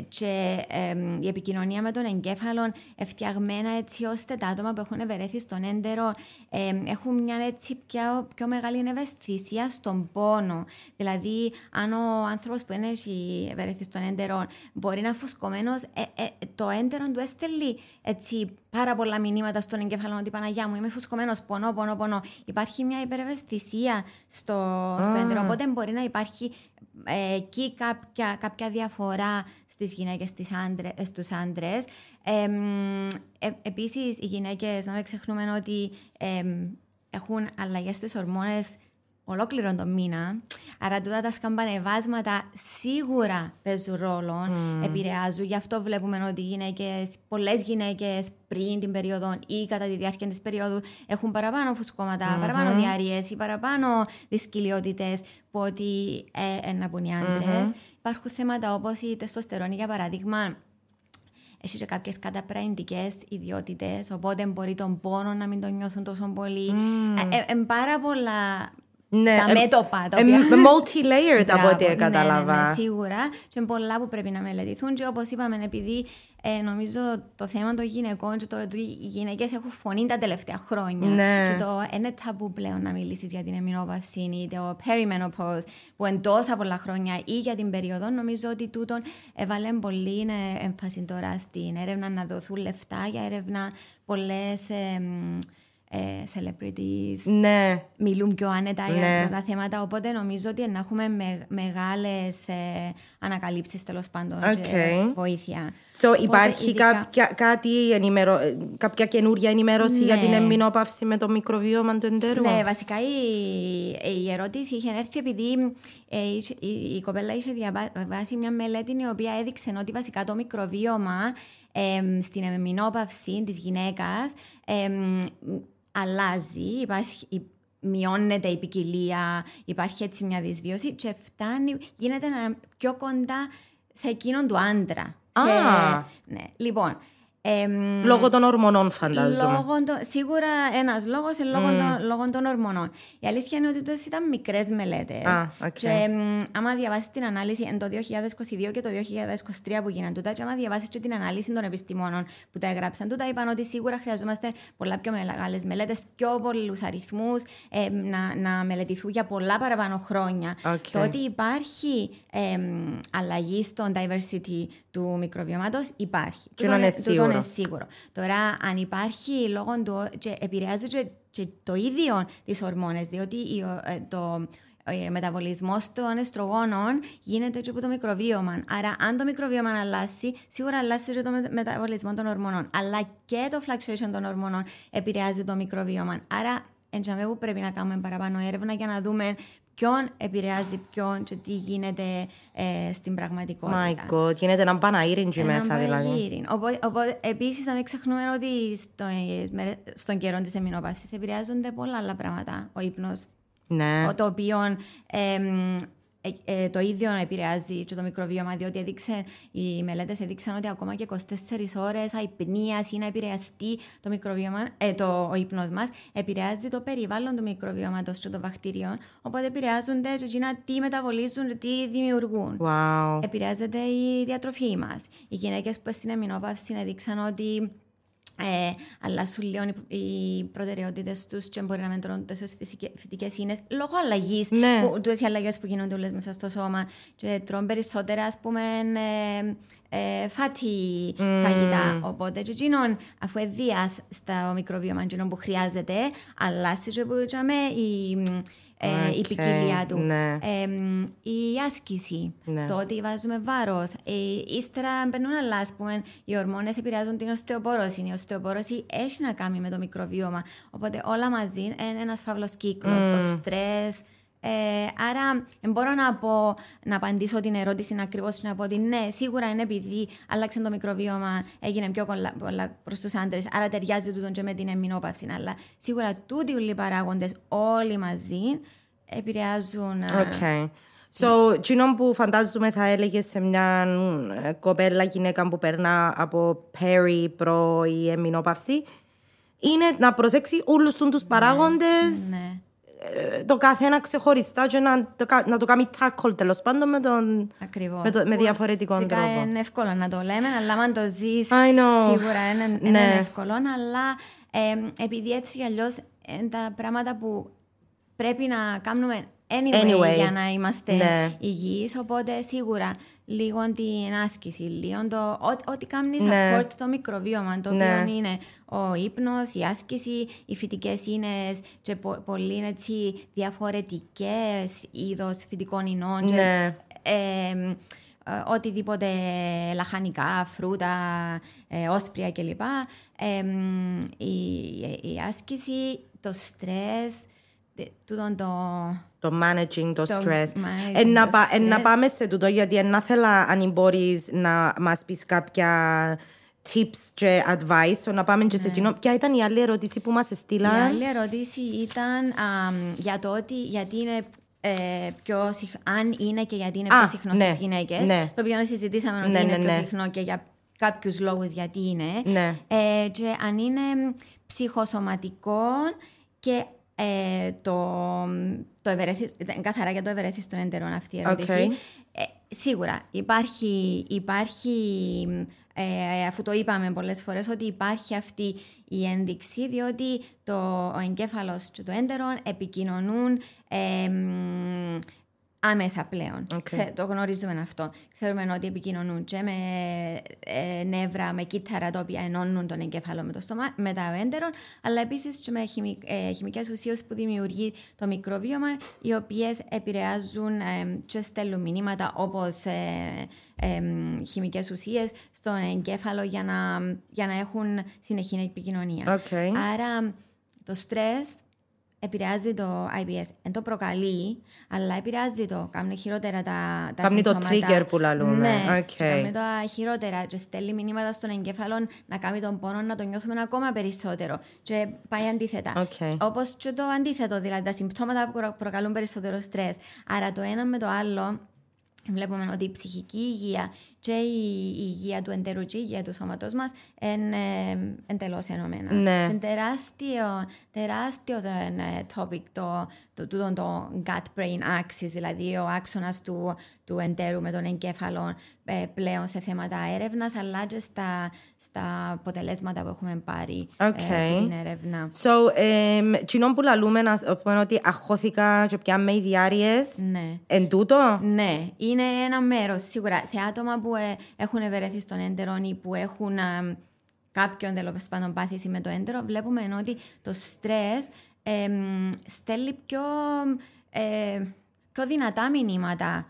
και ε, η επικοινωνία με τον εγκέφαλο φτιαγμένα έτσι ώστε τα άτομα που έχουν ευερέθει στον έντερο ε, έχουν μια έτσι πιο, πιο μεγάλη ευαισθησία στον πόνο. Δηλαδή, αν ο άνθρωπος που είναι έχει ευερέθει στον έντερο μπορεί να είναι φουσκωμένος, ε, ε, το έντερο του έστελνει έτσι πάρα πολλά μηνύματα στον εγκέφαλο ότι Παναγιά μου είμαι φουσκωμένος, πονώ, πονώ, πονώ. Υπάρχει μια υπερευαισθησία στο, στο έντερο, οπότε μπορεί να υπάρχει ε, εκεί κάποια, κάποια διαφορά στις γυναίκες στις άντρε, ε, στους άντρες. Ε, μ, ε, επίσης, οι γυναίκες, να μην ξεχνούμε ότι ε, μ, έχουν αλλαγές στις ορμόνες ολόκληρο τον μήνα. Άρα τούτα τα σκαμπανεβάσματα σίγουρα παίζουν ρόλο, επηρεάζουν. Γι' αυτό βλέπουμε ότι οι γυναίκες, πολλές γυναίκες πριν την περίοδο ή κατά τη διάρκεια της περίοδου έχουν παραπάνω φουσκώματα, παραπάνω διαρρίες ή παραπάνω δυσκολιότητες που ότι ε, ε, να πούν οι αντρες Υπάρχουν θέματα όπως η τεστοστερόνη, για παράδειγμα, έχει και κάποιες καταπραγητικέ ιδιότητες, οπότε μπορεί τον πόνο να μην τον νιώθουν τόσο πολύ. Ε, ε, ε, πάρα πολλά Ναι, τα ε, μέτωπα τα ε, οποία... multi-layered από ό,τι Μπράβο, κατάλαβα. Ναι, ναι, ναι, σίγουρα. Και πολλά που πρέπει να μελετηθούν. Και όπως είπαμε, επειδή ε, νομίζω το θέμα των γυναικών και το ότι οι γυναίκες έχουν φωνή τα τελευταία χρόνια. Ναι. Και το είναι ταμπού πλέον να μιλήσεις για την εμμηνόπαυση ή το perimenopause που εν τόσα πολλά χρόνια ή για την περίοδο. Νομίζω ότι τούτον έβαλε πολύ ε, έμφαση τώρα στην έρευνα να δοθούν λεφτά για έρευνα. Πολλές ε, ε, celebrities Ναι. μιλούν πιο άνετα Ναι. για αυτά τα θέματα. Οπότε νομίζω ότι να έχουμε με, μεγάλες ε, ανακαλύψεις τέλος πάντων και Οκ. βοήθεια. So, Οπότε, υπάρχει ειδικά- κάποια, κάτι ενημερω... ε, κάποια καινούρια ενημέρωση για Ναι. την εμμηνόπαυση με το μικροβίωμα του εντέρου; Ναι, βασικά η, η ερώτηση είχε έρθει επειδή ε, είχε- η, η κοπέλα είχε διαβάσει μια μελέτη η οποία έδειξε ότι βασικά το μικροβίωμα εμ, στην εμμηνόπαυση της γυναίκας εμ, αλλάζει, υπάρχει, η- μειώνεται η ποικιλία, υπάρχει έτσι μια δυσβίωση και φτάνει, γίνεται να, πιο κοντά σε εκείνον του άντρα. Α. Σε... Ναι. Λοιπόν, εμ, Λόγω των ορμονών, φαντάζομαι. Λόγω των- σίγουρα ένας λόγος είναι λόγω, των, λόγω των ορμονών. Η αλήθεια είναι ότι τούτες ήταν μικρές μελέτες. Α, οκ. Και μ, άμα διαβάσεις την ανάλυση εν το 2022 και το 2023 που γίνανε τούτα, και άμα διαβάσεις και την ανάλυση των επιστημόνων που τα έγραψαν τούτα, είπαν ότι σίγουρα χρειαζόμαστε πολλά πιο μεγάλες μελέτες, πιο πολλούς αριθμούς, να, να μελετηθούν για πολλά παραπάνω χρόνια. Οκ. Το ότι υπάρχει εμ, αλλαγή στο diversity του μικροβιώματος υπάρχει. Τούτο είναι τούτο σίγουρο. είναι σίγουρο. Τώρα, αν υπάρχει λόγω του. και επηρεάζει και, και το ίδιο τις ορμόνες, διότι η- ε, το. Ο μεταβολισμός των εστρογόνων γίνεται και από το μικροβίωμα. Άρα, αν το μικροβίωμα αλλάσει, σίγουρα αλλάσει και το με- μεταβολισμό των ορμονών. Αλλά και το fluctuation των ορμονών επηρεάζει το μικροβίωμα. Άρα, εντζαμέ που πρέπει να κάνουμε παραπάνω έρευνα για να δούμε ποιον επηρεάζει ποιον και τι γίνεται ε, στην πραγματικότητα. My God, γίνεται ένα παναήρι εκεί Έναν μέσα δηλαδή. πανηγύρι. Οπότε, οπότε επίσης να μην ξεχνούμε ότι στο, με- στον καιρό της εμεινόπαυσης επηρεάζονται πολλά άλλα πράγματα. Ο ύπνος, Ναι. ο- το οποίο εμ, ε, ε, το ίδιο επηρεάζει και το μικροβίωμα, διότι έδειξε, οι μελέτες έδειξαν ότι ακόμα και 24 ώρες αϊπνίας ή να επηρεαστεί το μικροβίωμα, ε, το, ο ύπνος μας, επηρεάζει το περιβάλλον του μικροβιώματος και των βακτηρίων, οπότε επηρεάζονται και εκείνα τι μεταβολίζουν και τι δημιουργούν. Wow. Επηρεάζεται η διατροφή μας. Οι γυναίκες που στην εμεινόπαυση έδειξαν ότι ε, αλλάσουν λίγο οι- οι προτεραιότητες τους και μπορεί να μην τρώνε τόσες φυτικές ίνες λόγω αλλαγής. Ναι. Τούτες οι αλλαγές που γίνονται όλες μέσα στο σώμα. Και τρώνε περισσότερα, ας πούμε, ε, ε, fatty φαγητά. Οπότε, και εκείνον, αφού εν διά στο μικροβίωμα, εκείνον που χρειάζεται, αλλάζει και που είπαμε, η, ε, η Οκ, ποικιλία του. ναι. Εμ, η άσκηση, Ναι. το ότι βάζουμε βάρος. Ε, ύστερα μπαίνουν άλλα, ας πούμε, οι ορμόνες επηρεάζουν την οστεοπόρωση. Η οστεοπόρωση έχει να κάνει με το μικροβίωμα. Οπότε όλα μαζί είναι ένας φαύλος κύκλος. Το στρες. Ε, άρα ε, μπορώ να, πω, να απαντήσω την ερώτηση ακριβώς και να πω ότι ναι, σίγουρα είναι επειδή άλλαξε το μικροβίωμα, έγινε πιο πολλά, πολλά προς τους άντρες, άρα ταιριάζει τούτον και με την εμμηνόπαυση. Αλλά σίγουρα τούτοι όλοι οι παράγοντες όλοι μαζί επηρεάζουν. ε, Okay. So, εκείνο που φαντάζομαι θα έλεγες σε μια ε, κοπέλα γυναίκα που περνά από πέρι, προ ή εμεινόπαυση είναι να προσέξει όλους τους παράγοντες Ναι. ε, το καθένα ξεχωριστά και να το, κα- να το κάνει tackle τέλος πάντων με τον... Ακριβώς. Με το- με Που διαφορετικό φυσικά τρόπο. είναι εύκολο να το λέμε, αλλά αν το ζεις I know. σίγουρα είναι, είναι Ναι. εύκολο. Αλλά ε, επειδή έτσι κι αλλιώς είναι τα πράγματα που πρέπει να κάνουμε anyway, Anyway. για να είμαστε Ναι. υγιείς, οπότε σίγουρα λίγο την άσκηση, λίγο το, ό- ό,τι κάνεις Ναι. support το μικροβίωμα, το Ναι. οποίο είναι ο ύπνος, η άσκηση, οι φυτικές ίνες και πο, πολύ έτσι διαφορετικές είδος φυτικών ινών και Ναι. ε, ε, οτιδήποτε λαχανικά, φρούτα, ε, όσπρια κλπ. Ε, η, η άσκηση, το στρες, τε- τούτον το... Το managing το Το stress. managing Ε, να, το πα- ε, να stress. πάμε σε τούτο γιατί ε, να θέλα αν μπορείς να μας πεις κάποια tips και advice. So, να πάμε και σε εκείνο. Ποια ήταν η άλλη ερώτηση που μας Ναι. Η στείλαν. άλλη ερώτηση ήταν α, για το ότι γιατί είναι ε, πιο συχνό, αν είναι και γιατί είναι Α, πιο συχνός ναι, στις γυναίκες, ναι. το οποίο συζητήσαμε ότι Ναι, είναι ναι, πιο ναι. συχνό και για κάποιους λόγους γιατί είναι. Ναι. Ε, και αν είναι ψυχοσωματικό και ε, το, το ευερέθιστο, ήταν καθαρά για το ευερέθιστο έντερον αυτή η ερώτηση. Οκ. Ε, σίγουρα υπάρχει, υπάρχει ε, αφού το είπαμε πολλές φορές, ότι υπάρχει αυτή η ένδειξη, διότι το, ο εγκέφαλος και το έντερον επικοινωνούν ε, μ, άμεσα πλέον. Οκ. Ξε- το γνωρίζουμε αυτό. Ξέρουμε ότι επικοινωνούν και με ε, νεύρα, με κύτταρα τα οποία ενώνουν τον εγκέφαλο με το στόμα, με το έντερον, αλλά επίσης και με χημι, ε, χημικές ουσίες που δημιουργεί το μικροβίωμα, οι οποίες επηρεάζουν ε, και στέλνουν μηνύματα όπως ε, ε, χημικές ουσίες στον εγκέφαλο για να, για να έχουν συνεχή επικοινωνία. Οκ. Άρα το στρες επηρεάζει το IBS. Δεν το προκαλεί, αλλά επηρεάζει το. Κάνει χειρότερα τα, τα Κάνει το συμπτώματα. trigger που λαλούμε. Ναι, Οκ. και κάνει τα χειρότερα και στέλνει μηνύματα στον εγκέφαλο να κάνει τον πόνο να το νιώθουμε ακόμα περισσότερο. Και πάει αντίθετα. Οκ. Όπως και το αντίθετο, δηλαδή τα συμπτώματα που προ- προκαλούν περισσότερο στρες. Άρα το ένα με το άλλο βλέπουμε ότι η ψυχική υγεία και η υγεία του εντέρου και η υγεία του σώματος μας είναι εντελώς ενωμένα. Ναι. Είναι τεράστιο, τεράστιο ε, topic το, το, το, το gut-brain axis, δηλαδή ο άξονας του, του εντέρου με τον εγκέφαλο ε, πλέον σε θέματα έρευνας, αλλά και στα, στα αποτελέσματα που έχουμε πάρει ε, Οκ. από την έρευνα. So, ε, τζείνο που λαλούμε να πούμε ότι αγχώθηκα και έπιασέ με διάρροια, Ναι. εν τούτο; Ναι, είναι ένα μέρος σίγουρα. Σε άτομα που ε, έχουν ευερέθιστον έντερο ή που έχουν α, κάποιον τέλος πάντων πάθηση με το έντερο, βλέπουμε ότι το στρες στέλνει πιο, ε, πιο δυνατά μηνύματα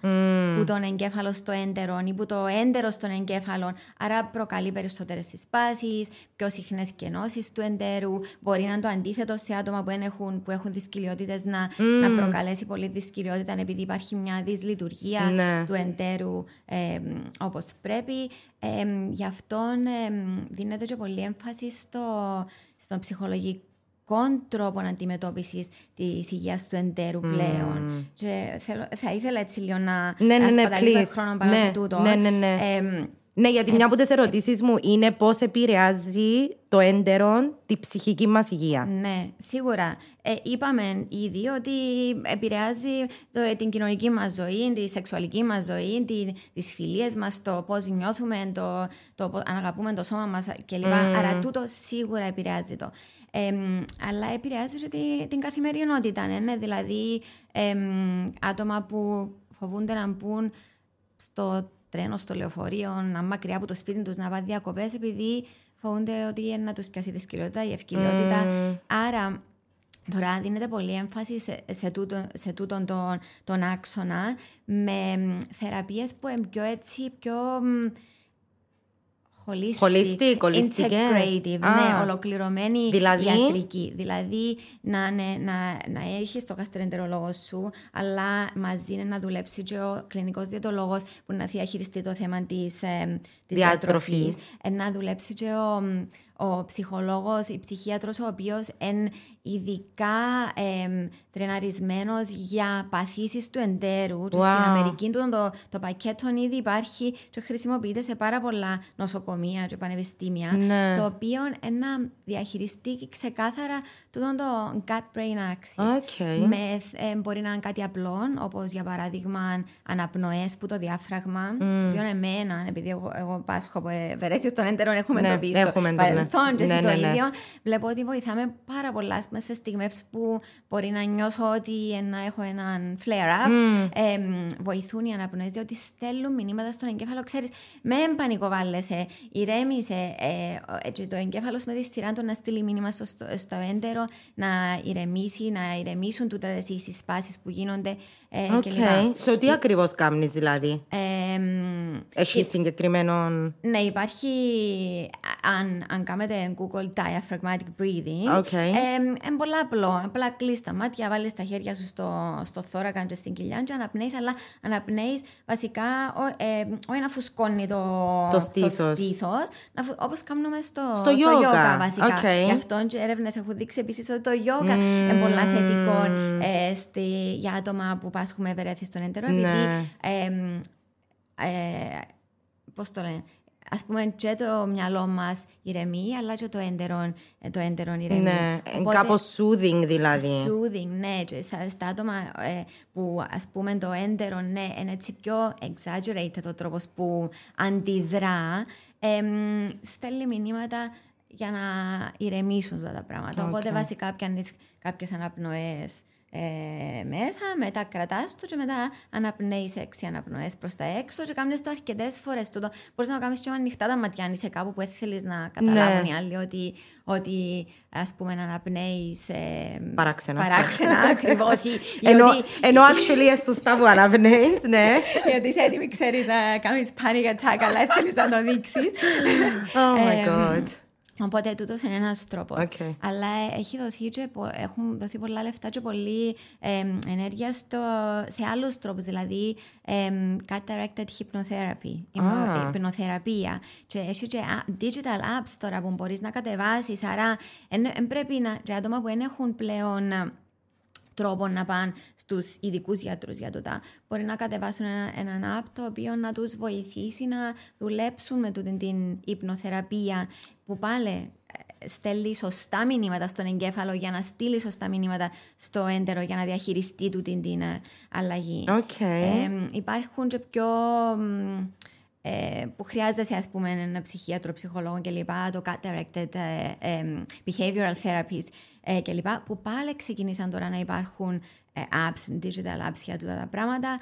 που τον εγκέφαλο στο έντερο ή που το έντερο στον εγκέφαλο. Άρα προκαλεί περισσότερες συσπάσεις, πιο συχνές κενώσεις του εντέρου. Μπορεί να είναι το αντίθετο σε άτομα που, δεν έχουν, που έχουν δυσκολιότητε να, να προκαλέσει πολύ δυσκολιότητα επειδή υπάρχει μια δυσλειτουργία Ναι. του εντέρου ε, όπως πρέπει. Ε, γι' αυτό ε, δίνεται και πολύ έμφαση στο, στο ψυχολογικό τρόπο αντιμετώπισης της υγείας του εντέρου πλέον. Και θέλω, θα ήθελα έτσι λίγο να Ναι, ναι, ναι, σπαταλήσουμε please. χρόνο πάνω Ναι, σε τούτο. ναι, ναι, ναι. Ε, Ναι, γιατί μια από τις ερωτήσεις μου είναι πώς επηρεάζει το έντερο τη ψυχική μας υγεία. Ναι, σίγουρα. Ε, είπαμε ήδη ότι επηρεάζει το, ε, την κοινωνική μας ζωή, τη σεξουαλική μας ζωή, τη, τις φιλίες μας, το πώς νιώθουμε, το, το πώς αν αγαπούμε το σώμα μας κλπ. Άρα τούτο σίγουρα επηρεάζει το. Ε, μ, αλλά επηρεάζει και τη- την καθημερινότητα, ναι, ναι, δηλαδή ε, μ, άτομα που φοβούνται να μπουν στο τρένο, στο λεωφορείο, να μακριά από το σπίτι τους, να πάνε διακοπές, επειδή φοβούνται ότι είναι να τους πιάσει η δυσκολιότητα, η ευκολιότητα. Άρα, τώρα δίνεται πολύ έμφαση σε, σε, τούτο, σε τούτον τον, τον άξονα με μ, θεραπείες που είναι πιο έτσι, πιο μ, holistic, Holistic, ολιστικές. integrative, Α. ναι, ολοκληρωμένη Δηλαδή; ιατρική. Δηλαδή, να, ναι, να, να έχεις το γαστρεντερολόγο σου, αλλά μαζί είναι να δουλέψει και ο κλινικός διαιτολόγος που να διαχειριστεί το θέμα της της Διατροφής. διατροφής. Να δουλέψει και ο, ο ψυχολόγος, η ψυχίατρος, ο οποίος είναι ειδικά εμ, τρεναρισμένος για παθήσεις του εντέρου. Και Wow. στην Αμερική του το, το πακέτο ήδη υπάρχει και χρησιμοποιείται σε πάρα πολλά νοσοκομεία και πανεπιστήμια, Ναι. το οποίο είναι να διαχειριστεί ξεκάθαρα τούτον το gut-brain axis. OK. Με, ε, μπορεί να είναι κάτι απλό, όπως για παράδειγμα αναπνοές που το διάφραγμα, το οποίο εμένα, επειδή εγώ, εγώ πάσχω από ευερέθιστο έντερο, έχουμε Ναι, το πει στο έχουμε το, ναι. παρελθόν και εσύ Ναι, το ναι, ναι. ίδιο, βλέπω ότι βοηθάμε πάρα πολλά μέσα σε στιγμές που μπορεί να νιώσω ότι ε, να έχω έναν flare-up. Ε, μ, βοηθούν οι αναπνοές, διότι στέλνουν μηνύματα στον εγκέφαλο. Ξέρεις, μεν πανικοβάλλεσαι, ηρέμησε. Ε, ε, και το εγκέφαλο με τη σειρά του να στείλει μήνυμα στο, στο, στο έντερο, να ηρεμήσει, να ηρεμήσουν τούτες οι συσπάσεις που γίνονται ε, Οκ. κλπ. Σε τι ακριβώς κάνεις, δηλαδή; Ε, μ, Έχει συγκεκριμένο. ναι, υπάρχει, αν, αν κάνετε Google diaphragmatic breathing, OK. ε, είναι πολύ απλό. Απλά κλείεις τα μάτια, βάλεις τα χέρια σου στο, στο θώρακα και στην κοιλιά και αναπνέεις, αλλά αναπνέεις βασικά ο- ε, όχι να φουσκώνει το, Το στήθος. στήθος, να φου- όπως κάνουμε στο, Στο yoga. βασικά. Οκ. Γι' αυτό και έρευνες έχουν δείξει επίσης ότι το yoga είναι πολύ θετικό ε, στη, για άτομα που πάσχουμε ευερέθιστο έντερο, επειδή Ναι. ε, ε, πώς το λένε, ας πούμε και το μυαλό μας ηρεμεί, αλλά και το έντερο, ε, το έντερο ηρεμεί. Ναι, Οπότε- κάπως soothing δηλαδή. Soothing, ναι. Και στα, στα άτομα ε, που ας πούμε το έντερο, ναι, είναι έτσι πιο exaggerated ο τρόπος που αντιδρά, ε, μ, στέλνει μηνύματα για να ηρεμήσουν αυτά τα πράγματα. Οπότε βασικά πιάνεις κάποιες αναπνοές ε, μέσα, μετά κρατάς το και μετά αναπνέεις έξι αναπνοές προς τα έξω και κάνεις το αρκετές φορές τούτο. Μπορείς να το κάνεις και με ανοιχτά τα ματιά αν είσαι κάπου που δεν θέλεις να καταλάβουν Ναι. οι άλλοι ότι, ότι ας πούμε αναπνέεις ε, Παράξενα. παράξενα ακριβώς. ή- ή Ενώ, ότι- ενώ actually είναι σωστά που αναπνέεις, ναι. γιατί είσαι έτοιμη, ξέρεις, να κάνεις panic attack, αλλά δεν θέλεις να το δείξεις. Oh my Ε, god. Οπότε τούτος είναι ένας τρόπος. Οκ. Αλλά έχει δοθεί και, πο- έχουν δοθεί πολλά λεφτά και πολλή εμ, ενέργεια στο, σε άλλους τρόπους. Δηλαδή, εμ, gut-directed hypnotherapy, η μο- Α. η υπνοθεραπεία. Και έχει και α, digital apps τώρα που μπορείς να κατεβάσεις. Άρα, δεν πρέπει να. και άτομα που δεν έχουν πλέον α, τρόπο να πάνε στους ειδικούς γιατρούς για τούτα. Μπορεί να κατεβάσουν ένα, έναν app το οποίο να τους βοηθήσει να δουλέψουν με τούτη την υπνοθεραπεία που πάλι ε, στέλνει σωστά μηνύματα στον εγκέφαλο για να στείλει σωστά μηνύματα στο έντερο για να διαχειριστεί του την, την ε, αλλαγή. Okay. Ε, υπάρχουν και πιο ε, που χρειάζεται ας πούμε ένα ψυχίατρο, ψυχολόγο κλπ. Το cat-directed ε, behavioral therapies ε, κλπ. Που πάλι ξεκινήσαν τώρα να υπάρχουν apps, digital apps για αυτά τα πράγματα.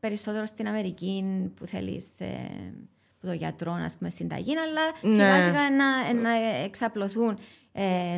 περισσότερο στην Αμερική που θέλεις που το γιατρό, ας πούμε, συνταγή, αλλά ναι. σιγά σιγά να, να εξαπλωθούν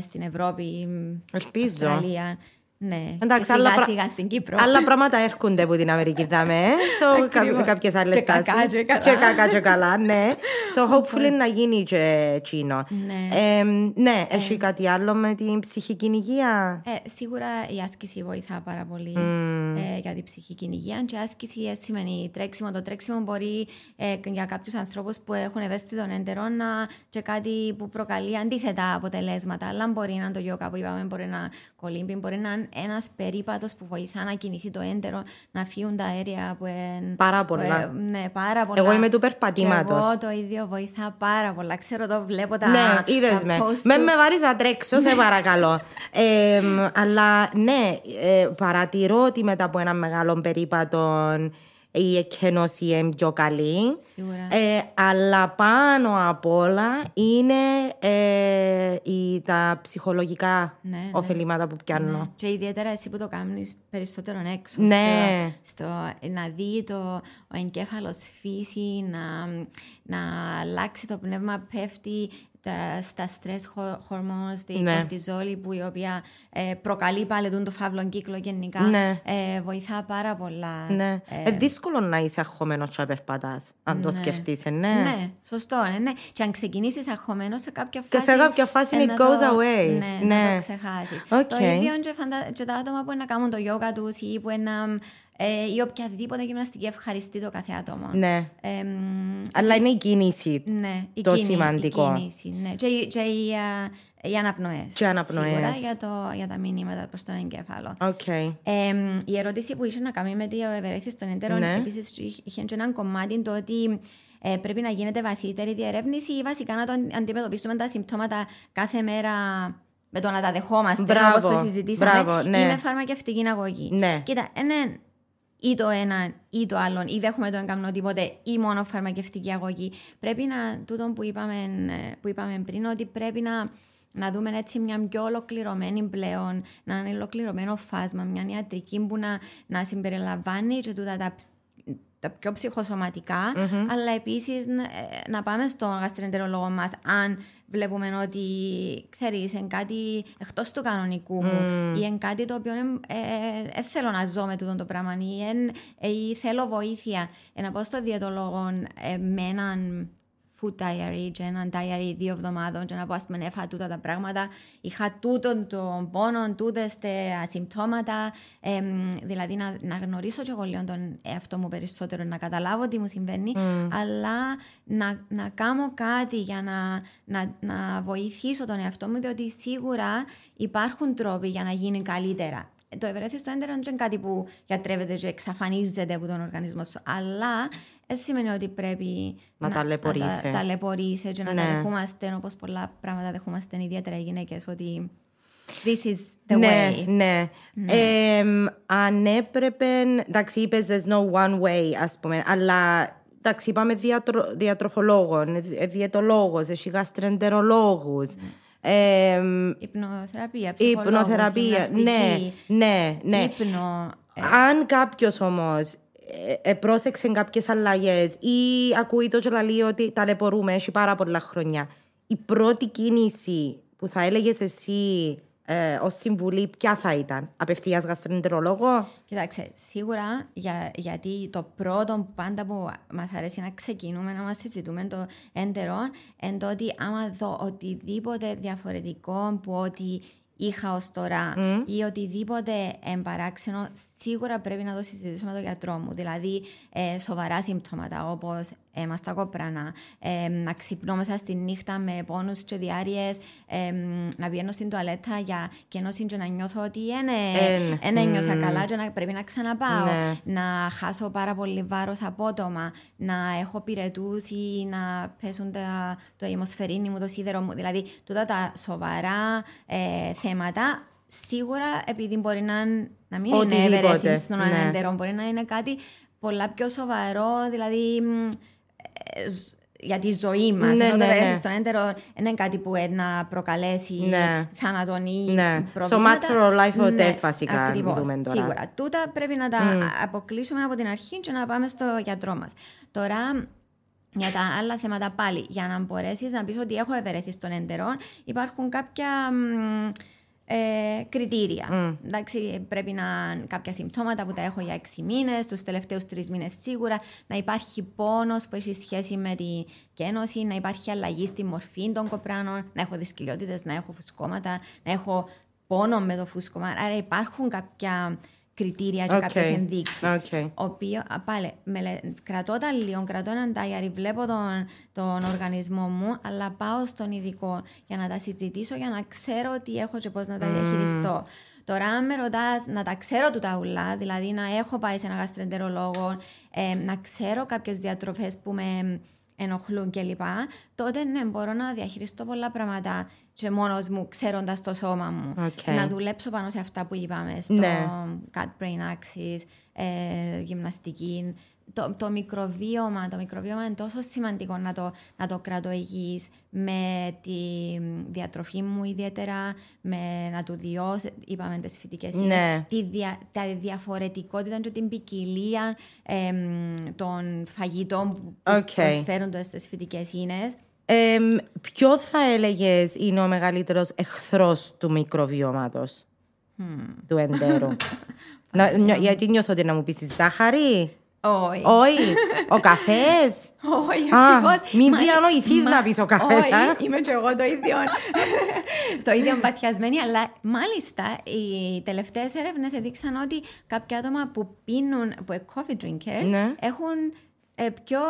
στην Ευρώπη, Ελπίζω. Αυστραλία. Ναι, Εντάξει, σιγά άλλα, σιγά στην Κύπρο. Άλλα πράγματα έρχονται από την Αμερική, δάμε. So, κάποιες άλλες και κακά και καλά. Και κακά και καλά, ναι. So, hopefully να γίνει και εκείνο. Ναι. Ε, ναι, έχει κάτι άλλο με την ψυχική υγεία; Ε, σίγουρα η άσκηση βοηθά πάρα πολύ Mm. ε, για την ψυχική υγεία. Και άσκηση ε, σημαίνει τρέξιμο. Το τρέξιμο μπορεί ε, για κάποιους ανθρώπους που έχουν ευαίσθητο έντερο να και κάτι που προκαλεί αντίθετα αποτελέσματα. Αλλά μπορεί να είναι το γιόκα που είπαμε, μπορεί να κολύμπει, μπορεί να είναι ένας περίπατος που βοηθά να κινηθεί το έντερο, να φύγουν τα αέρια που είναι. Πάρα πολλά. που, ε, ναι, πάρα πολλά. Εγώ είμαι του Και περπατήματο. Εγώ το ίδιο βοηθά πάρα πολλά. Ξέρω το, βλέπω τα. Ναι, είδες τα με. post Με σου. με βάρει να τρέξω, σε παρακαλώ. Ε, αλλά ναι, ε, παρατηρώ ότι μετά από ένα μεγάλο περίπατο η εκκαινώση είναι πιο καλή. Σίγουρα. Ε, αλλά πάνω απ' όλα είναι ε, η, τα ψυχολογικά Ναι, ναι. ωφελήματα που πιάνω. Ναι. Και ιδιαίτερα εσύ που το κάνεις περισσότερο έξω. Ναι. Στο, στο, να δει το, ο εγκέφαλος φύση, να, να αλλάξει το πνεύμα, πέφτει τα, στα stress ho- hormones, τη Ναι. κορτιζόλη που η οποία ε, προκαλεί πάλι τον το φαύλο κύκλο γενικά. Ναι. Ε, βοηθά πάρα πολλά. Ναι. Ε, Ε, δύσκολο να είσαι αγχωμένος και να περπατάς, αν το Ναι. σκεφτείς, ε, ναι. ναι, σωστό, ναι, ναι. Και αν ξεκινήσεις αγχωμένος σε κάποια Και φάση. σε κάποια φάση ε, it να goes το- away. Ναι, να Ναι. το ξεχάσεις. Οκ. Το ίδιο και, φαντα... και τα άτομα που να κάνουν το yoga τους ή που να. Ε, ή οποιαδήποτε γυμναστική ευχαριστεί το κάθε άτομο. Ναι. Ε, μ, Αλλά είναι η κίνηση. ναι, η το κίνη- σημαντικό. Η κίνηση, ναι. Και, οι- και οι, α, οι αναπνοές. Και οι αναπνοές. Σίγουρα για, το, για τα μηνύματα προς τον εγκέφαλο. Οκ. Ε, η ερώτηση που είχε να κάνει με το ευερέθιστον έντερον, Ναι. επίσης είχε- είχε και έναν κομμάτι το ότι ε, πρέπει να γίνεται βαθύτερη διερεύνηση ή βασικά να το αν- αντιμετωπίσουμε τα συμπτώματα κάθε μέρα με το να τα δεχόμαστε Μπράβο, όπως το συζητήσαμε μπράβο, ναι. ή με φαρμακευτική αγωγή. Ναι. Κοίτα, είναι ή το ένα ή το άλλο, ή δέχομαι το εγκαμνό τίποτε ή μόνο φαρμακευτική αγωγή. Πρέπει να, τούτο που είπαμε, ε, που είπαμε πριν, ότι πρέπει να, να δούμε έτσι μια πιο ολοκληρωμένη πλέον, να είναι ολοκληρωμένο φάσμα, μια ιατρική που να, να συμπεριλαμβάνει και τούτα τα, ψ- τα πιο ψυχοσωματικά, αλλά επίσης να, ε, να πάμε στον γαστρεντερολόγο μας αν βλέπουμε ότι ξέρεις, είναι κάτι εκτός του κανονικού μου ή είναι κάτι το οποίο δεν θέλω να ζω με τούτο το πράγμα ή, εν- ε, ή θέλω βοήθεια. Ε, να πάω στο διαιτολόγο ε, με έναν food diary και έναν diary δύο εβδομάδων και να πω ας πούμε έφα τούτα τα πράγματα. Είχα τούτον τον πόνο, τούτες τα συμπτώματα εμ, δηλαδή να, να γνωρίσω και εγώ λίγο τον εαυτό μου περισσότερο να καταλάβω τι μου συμβαίνει αλλά να, να κάνω κάτι για να, να, να βοηθήσω τον εαυτό μου διότι σίγουρα υπάρχουν τρόποι για να γίνει καλύτερα. Το ευερέθιστο έντερο δεν είναι κάτι που γιατρεύεται και εξαφανίζεται από τον οργανισμό σου. Αλλά δεν σημαίνει ότι πρέπει Να ταλαιπωρείσαι. τα, ταλαιπωρείσαι και να Ναι. τα δεχόμαστε όπως πολλά πράγματα δεχόμαστε ιδιαίτερα οι γυναίκες. Ότι this is the ναι, way. ναι. Εμ, αν έπρεπε. Εντάξει, είπες there's no one way, ας πούμε. Αλλά εντάξει, είπαμε διατρο, διατροφολόγο, διαιτολόγος, έχει γαστρεντερολόγου. εμ, Υπνοθεραπεία, ψυχολόγος, Υπνοθεραπεία. Ναι, γυμναστική, ναι, ναι. Ύπνο. ε, Αν κάποιος όμως ε, πρόσεξε κάποιες αλλαγές ή ακούει το και ότι ταλαιπωρούμε, έχει πάρα πολλά χρόνια. Η πρώτη κίνηση που θα έλεγες εσύ ε, ως συμβουλή, ποια θα ήταν, απευθείας γαστρεντερολόγο. Κοιτάξτε, σίγουρα για, γιατί το πρώτο πάντα που μας αρέσει να ξεκινούμε να μας συζητούμε το έντερο είναι το ότι άμα δω οτιδήποτε διαφορετικό που ό,τι είχα ως τώρα ή οτιδήποτε εμπαράξενο, σίγουρα πρέπει να το συζητήσω με τον γιατρό μου. Δηλαδή, ε, σοβαρά συμπτώματα όπως ε, στα κοπρανά, ε, να ξυπνώ μέσα στη νύχτα με πόνους και διάρειες, ε, να βγαίνω στην τουαλέτα για κενώση και να νιώθω ότι δεν ένιωσα καλά και να πρέπει να ξαναπάω, ναι. να χάσω πάρα πολύ βάρος απότομα, να έχω πυρετούς ή να πέσουν τα, το αιμοσφαιρίνι μου, το σίδερο μου, δηλαδή τούτα τα σοβαρά ε, θέματα σίγουρα επειδή μπορεί να, να μην είναι ευερέθηση στον ναι. μπορεί να είναι κάτι πολλά πιο σοβαρό, δηλαδή ε, για τη ζωή μας. Ναι, ενώ ναι, ναι. στον έντερο είναι κάτι που να προκαλέσει ναι. θάνατον ναι. προβλήματα. So matter of life or death, βασικά. Ακριβώς, σίγουρα. Τούτα πρέπει να τα mm. αποκλείσουμε από την αρχή και να πάμε στο γιατρό μας. Τώρα, για τα άλλα θέματα πάλι, για να μπορέσεις να πεις ότι έχω ευερέθει στον έντερο, υπάρχουν κάποια ε, κριτήρια. Mm. Εντάξει, πρέπει να κάποια συμπτώματα που τα έχω για έξι μήνες, τους τελευταίους τρεις μήνες σίγουρα, να υπάρχει πόνος που έχει σχέση με την κένωση, να υπάρχει αλλαγή στη μορφή των κοπράνων, να έχω δυσκολιότητε, να έχω φουσκώματα, να έχω πόνο με το φούσκωμα. Άρα υπάρχουν κάποια κριτήρια και okay. κάποιες ενδείξεις. Okay. Οποίος, πάλι, μελε, κρατώ τα λίγο, κρατώ έναν τάιαρι, βλέπω τον, τον οργανισμό μου, αλλά πάω στον ειδικό για να τα συζητήσω, για να ξέρω τι έχω και πώς να τα διαχειριστώ. Τώρα, αν με ρωτάς να τα ξέρω του τα ουλά, δηλαδή να έχω πάει σε ένα γαστρεντερολόγο, ε, να ξέρω κάποιες διατροφές που με ενοχλούν κλπ. Τότε ναι, μπορώ να διαχειριστώ πολλά πράγματα και μόνος μου, ξέροντας το σώμα μου. Okay. Να δουλέψω πάνω σε αυτά που είπαμε, στο ναι. cut brain axis, ε, γυμναστική. Το, το μικροβίωμα, το μικροβίωμα είναι τόσο σημαντικό να το, να το κρατώ υγιής με τη διατροφή μου ιδιαίτερα, με να του διώ, είπαμε τις φυτικές ναι. τη, δια, τα διαφορετικότητα και την ποικιλία ε, των φαγητών που okay. προσφέρονται στις φυτικές ίνες. Ε, ποιο θα έλεγες είναι ο μεγαλύτερος εχθρός του μικροβιώματος; Hmm. του εντέρου. να, γιατί νιώθω ότι να μου πεις ζάχαρη; Όχι. Όχι. Ο καφές; Όχι, Μην διανοηθεί να πεις ο καφές. Όχι, είμαι και εγώ το ίδιο. το ίδιο μπατιασμένη, αλλά μάλιστα οι τελευταίες έρευνες έδειξαν ότι κάποια άτομα που πίνουν, που είναι coffee drinkers, ναι. έχουν ε, πιο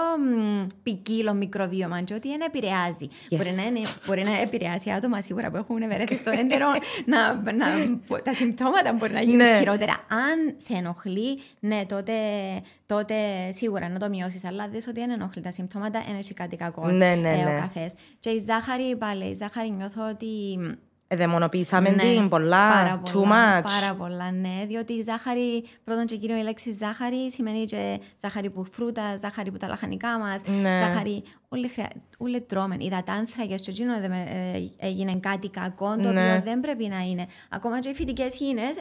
ποικίλο μικροβίωμα και ότι δεν επηρεάζει. Yes. Μπορεί, να είναι, μπορεί να επηρεάσει άτομα σίγουρα που έχουν ευερέθει στο έντερο, να, να, τα συμπτώματα μπορεί να γίνουν ναι. χειρότερα. Αν σε ενοχλεί, ναι, τότε, τότε σίγουρα να το μειώσεις. Αλλά δες ότι δεν ενοχλεί τα συμπτώματα, δεν έχει κάτι κακό ναι, ναι, ε, ναι. ο καφέ. Και η ζάχαρη, πάλι, η ζάχαρη νιώθω ότι Εδαιμονοποιήσαμε ναι, την πολλά, πάρα too much. Πάρα πολλά, ναι. Διότι η ζάχαρη, πρώτον και κύριο η λέξη ζάχαρη σημαίνει και ζάχαρη που φρούτα, ζάχαρη που τα λαχανικά μας, ναι. ζάχαρη. Όλοι, χρειά, όλοι τρώμε. Υδατάνθρακε, και εκείνο ε, έγινε κάτι κακό, το ναι. οποίο δεν πρέπει να είναι. Ακόμα και οι φυτικές χήνες,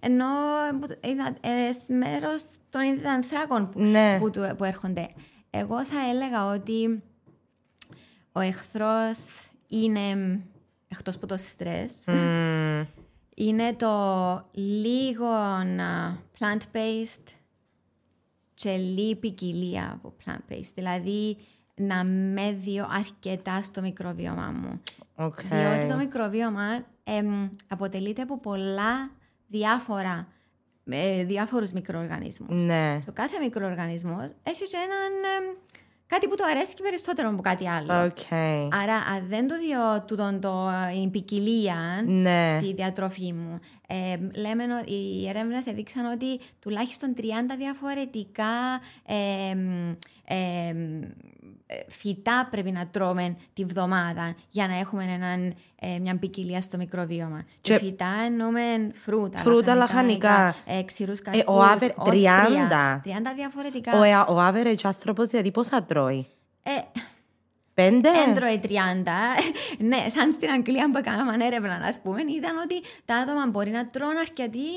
ενώ ε, μέρος των υδατάνθρακων που, ναι. που, που έρχονται. Εγώ θα έλεγα ότι ο εχθρός είναι εκτός από το στρες. είναι το λίγο plant-based και λίγη ποικιλία από plant-based. Δηλαδή να με δει αρκετά στο μικροβίωμα μου. Okay. Διότι το μικροβίωμα αποτελείται από πολλά διάφορα ε, διάφορους μικροοργανισμούς. Ναι. Το κάθε μικροοργανισμός έχει και έναν κάτι που του αρέσει περισσότερο από κάτι άλλο. Okay. Άρα, αν δεν το δω τούτον το, η ποικιλία ναι. στη διατροφή μου, ε, λέμε, οι έρευνες έδειξαν ότι τουλάχιστον 30 διαφορετικά ε, ε, φυτά πρέπει να τρώμε τη βδομάδα για να έχουμε έναν, ε, μια ποικιλία στο μικροβίωμα. Και φυτά εννοούμε φρούτα, φρούτα λαχανικά, ε, ξηρούς καρπούς, ε, ο άβερ, 30. 30 διαφορετικά. Ο, ε, ο average άνθρωπος δηλαδή πόσα τρώει; Ε, Πέντε; Έντρωε 30. ναι, σαν στην Αγγλία που έκαναμε έρευνα, ας πούμε, είδαν ότι τα άτομα μπορεί να τρώνε αρκετή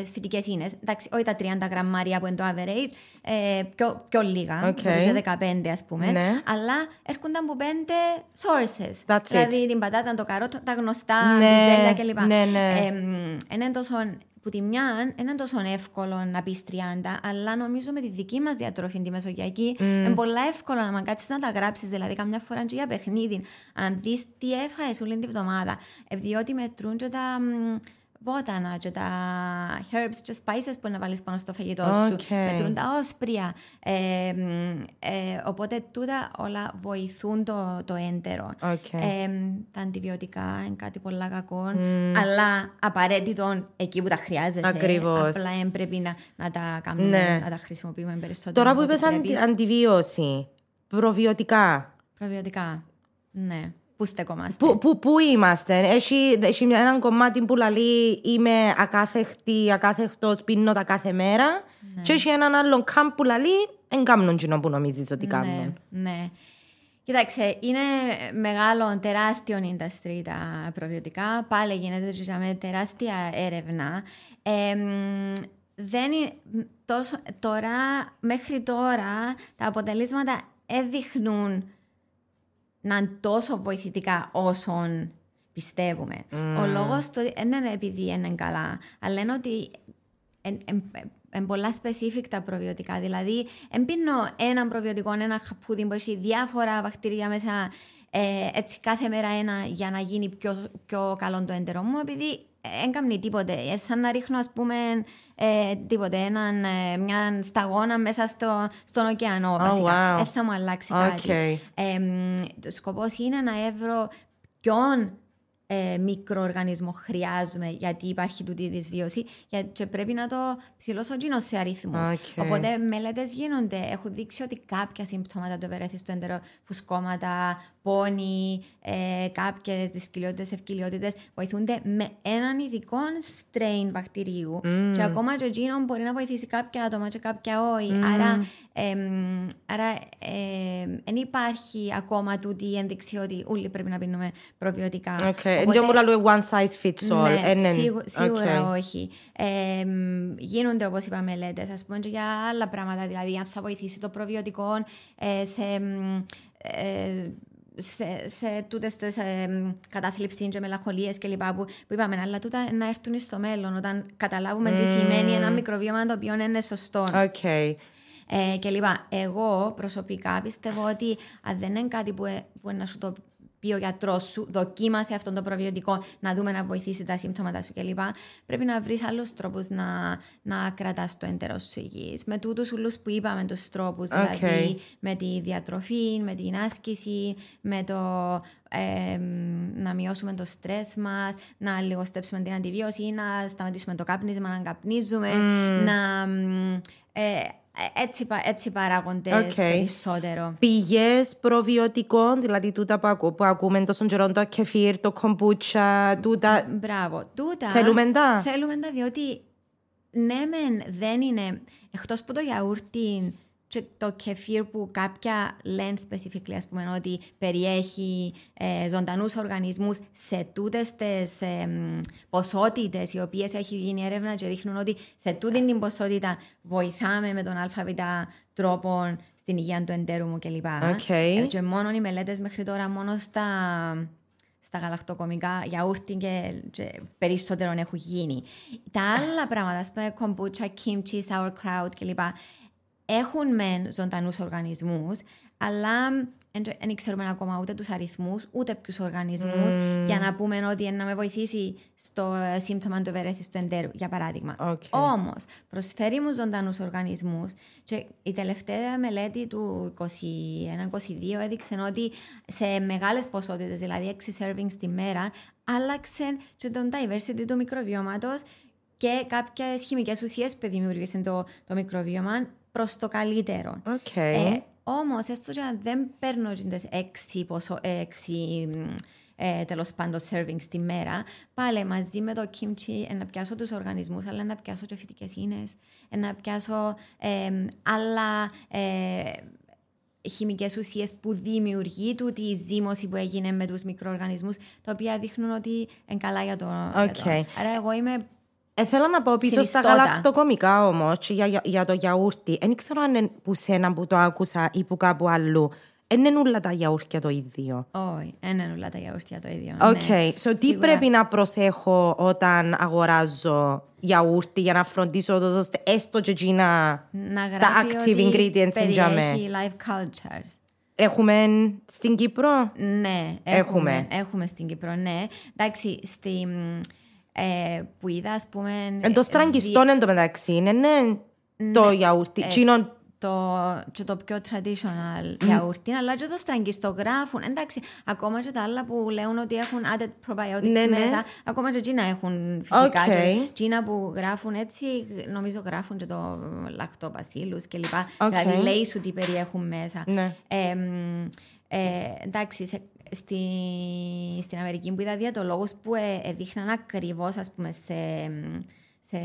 ε, φυτικές ίνες. Εντάξει, όχι τα 30 γραμμάρια που είναι το average, ε, πιο, πιο λίγα, okay. 15 ας πούμε, ναι. αλλά έρχονταν από πέντε sources. That's δηλαδή it. την πατάτα, το καρότο, τα γνωστά, ναι, τη ζέλια κλπ. Ναι, ναι. Ε, είναι τόσο που τη μια είναι τόσο εύκολο να πεις 30, αλλά νομίζω με τη δική μας διατροφή, τη μεσογειακή, mm. είναι πολύ εύκολο να κάτσει να τα γράψεις. Δηλαδή, καμιά φορά και για παιχνίδι, αν δεις τι έφαγες όλη την εβδομάδα. Ε, διότι μετρούν και τα βότανα και τα herbs και spices που να βάλεις πάνω στο φαγητό σου. Οκ. Μετρούν τα όσπρια. Ε, μ, ε, οπότε τούτα όλα βοηθούν το, το έντερο. Οκ. Ε, τα αντιβιωτικά είναι κάτι πολλά κακό, αλλά απαραίτητο εκεί που τα χρειάζεσαι. Ακριβώς. Απλά δεν πρέπει να, να τα κάνουμε, Ναι. να τα χρησιμοποιούμε περισσότερο. Τώρα που από ό,τι είπες πρέπει. αντι, αντιβίωση, προβιωτικά, Προβιωτικά. Ναι. Πού στεκόμαστε; Πού, πού, πού είμαστε, έχει, έχει έναν κομμάτι που λέει είμαι ακάθεκτη, ακάθεκτος, πίνω τα κάθε μέρα και έχει έναν άλλον κάμπ που λέει δεν κάνουν εκείνο που νομίζεις ότι κάνουν. Ναι, ναι. Κοιτάξτε, είναι μεγάλο, τεράστιο industry τα προβιωτικά. Πάλι γίνεται και με τεράστια έρευνα. Ε, μ, δεν είναι τόσο, τώρα, μέχρι τώρα, τα αποτελέσματα έδειχνουν να είναι τόσο βοηθητικά όσον πιστεύουμε. Ο λόγος του δεν είναι επειδή είναι καλά, αλλά είναι ότι είναι πολλά specific τα προβιωτικά. Δηλαδή, δεν πίνω ένα προβιωτικό, ένα χαπούδι που έχει διάφορα βακτήρια μέσα ε, έτσι κάθε μέρα ένα για να γίνει πιο, πιο καλό το έντερο μου, επειδή δεν κάνει τίποτε. Ε, σαν να ρίχνω, ας πούμε, ε, τίποτε, έναν, ε, μια σταγόνα μέσα στο, στον ωκεανό, βασικά. wow. Δεν θα μου αλλάξει Οκ. κάτι. Ε, μ, το σκοπός είναι να εύρω ποιον ε, μικροοργανισμό χρειάζομαι γιατί υπάρχει τούτη η δυσβίωση για- και πρέπει να το ψηλώσω κείνο σε αριθμούς. Οκ. Οπότε μελέτες γίνονται. Έχουν δείξει ότι κάποια συμπτώματα του ευερέθιστου έντερου, φουσκώματα, πόνοι, ε, κάποιες δυσκοιλιότητες, ευκοιλιότητες βοηθούνται με έναν ειδικό strain βακτηρίου και ακόμα και εκείνο μπορεί να βοηθήσει κάποια άτομα και κάποια όχι. Άρα, εμ, άρα δεν υπάρχει ακόμα τούτη η ένδειξη ότι όλοι πρέπει να πίνουμε προβιωτικά. Οκ, Οπότε- δεν μου λέει one size fits all. ναι, Εν- εν- σίγου- σίγουρα Οκ. όχι. Ε, μ, γίνονται όπως είπα μελέτες, ας πούμε, και για άλλα πράγματα. Δηλαδή, αν θα βοηθήσει το προβιωτικό ε, σε. Μ, ε, σε, σε τούτες τις ε, κατάθλιψη και μελαγχολίες κλπ. Που, που είπαμε, αλλά τούτα να έρθουν στο μέλλον όταν καταλάβουμε τι σημαίνει ένα μικροβίωμα το οποίο είναι σωστό. Οκ. Ε, και λοιπά. Εγώ προσωπικά πιστεύω ότι αν δεν είναι κάτι που, ε, που να σου το πει ο γιατρός σου, δοκίμασε αυτό το προβιωτικό να δούμε να βοηθήσει τα σύμπτωματα σου κλπ. Πρέπει να βρεις άλλους τρόπους να, να κρατάς το έντερο σου υγιής. Με τούτους ούλλους που είπαμε τους τρόπους, Οκ. δηλαδή με τη διατροφή, με την άσκηση, με το ε, να μειώσουμε το στρες μας, να λιγοστέψουμε την αντιβίωση, να σταματήσουμε το κάπνισμα, να καπνίζουμε, να... μ, Ε, έτσι, πα- έτσι παράγοντες Οκ. περισσότερο. Πηγές προβιωτικών, δηλαδή τούτα που, ακού, που ακούμε τόσο καιρό, το κεφίρ, το κομπούχα, τούτα. Μπράβο. Τούτα Θέλουμε τα; Θέλουμε τα διότι ναι μεν δεν είναι εκτός που το γιαούρτι και το κεφίρ που κάποια λένε specifically ας πούμε ότι περιέχει ε, ζωντανούς οργανισμούς σε τούτες τις ε, μ, ποσότητες οι οποίες έχει γίνει έρευνα και δείχνουν ότι σε τούτη την ποσότητα βοηθάμε με τον Α, Β τρόπο στην υγεία του εντέρου μου κλπ. Οκ. Ε, και μόνο οι μελέτες μέχρι τώρα μόνο στα στα γαλακτοκομικά γιαούρτι και, και περισσότερο έχουν γίνει. Τα άλλα πράγματα, ας πούμε, κομπούχα, kimchi, sauerkraut κλπ. Έχουν μεν ζωντανούς οργανισμούς, αλλά δεν ξέρουμε ακόμα ούτε τους αριθμούς, ούτε ποιους οργανισμούς, για να πούμε ότι να με βοηθήσει στο ε, σύμπτωμα του ευερέθιστου εντέρου, για παράδειγμα. Οκ. Όμως, προσφέρει μου ζωντανούς οργανισμούς και η τελευταία μελέτη του 21-22 έδειξε ότι σε μεγάλες ποσότητες, δηλαδή 6 servings τη μέρα, άλλαξε και τον diversity του μικροβιώματος και κάποιες χημικές ουσίες που δημιούργησαν το, το μικροβίωμα προς το καλύτερο. Οκ. Ε, Όμως, έστω και αν δεν παίρνω τις έξι, ποσο, ε, έξι μ, ε, τέλος πάντων servings τη μέρα, πάλι μαζί με το kimchi ε, να πιάσω τους οργανισμούς, αλλά να πιάσω και φυτικές ίνες, ε, να πιάσω ε, άλλα ε, χημικές ουσίες που δημιουργεί τούτη η ζύμωση που έγινε με τους μικροοργανισμούς, τα οποία δείχνουν ότι είναι καλά για το... για το- Οκ. Άρα εγώ είμαι Ε, θέλω να πω πίσω στα Συνιστώτα. γαλακτοκομικά όμως για, για, για το γιαούρτι. Δεν ξέρω αν είναι που σένα που το άκουσα ή που κάπου αλλού. Δεν είναι όλα τα γιαούρτια το ίδιο. Όχι, δεν είναι όλα τα γιαούρτια το ίδιο. Οκ. ναι. So, τι Σίγουρα. πρέπει να προσέχω όταν αγοράζω γιαούρτι για να φροντίσω το, ώστε έστω και εκείνα να τα γράφει active ότι ingredients εν τζιαμέ. περιέχει live cultures. Έχουμε στην Κύπρο; Ναι, Έχουμε. έχουμε. Έχουμε στην Κύπρο, ναι. Εντάξει, στη, μ, ε, που είδα, ας πούμε. Εν το στραγγιστό εν τω μεταξύ, είναι ναι, το γιαούρτι. Ε, Τζείνον- το, και το πιο traditional γιαούρτι, αλλά και το στραγγιστό γράφουν. Εντάξει, ακόμα και τα άλλα που λέουν ότι έχουν added probiotics Ναι, ναι. μέσα, ακόμα και εκείνα έχουν φυσικά. Οκ. Και εκείνα που γράφουν έτσι, νομίζω γράφουν και το lactobacillus κλπ. Οκ. Δηλαδή λέει σου τι περιέχουν μέσα. Ναι. Ε, μ, ε, εντάξει, σε, στη, στην Αμερική που είδα διαιτολόγους που ε, ε, δείχναν ακριβώς ας πούμε σε, μ, σε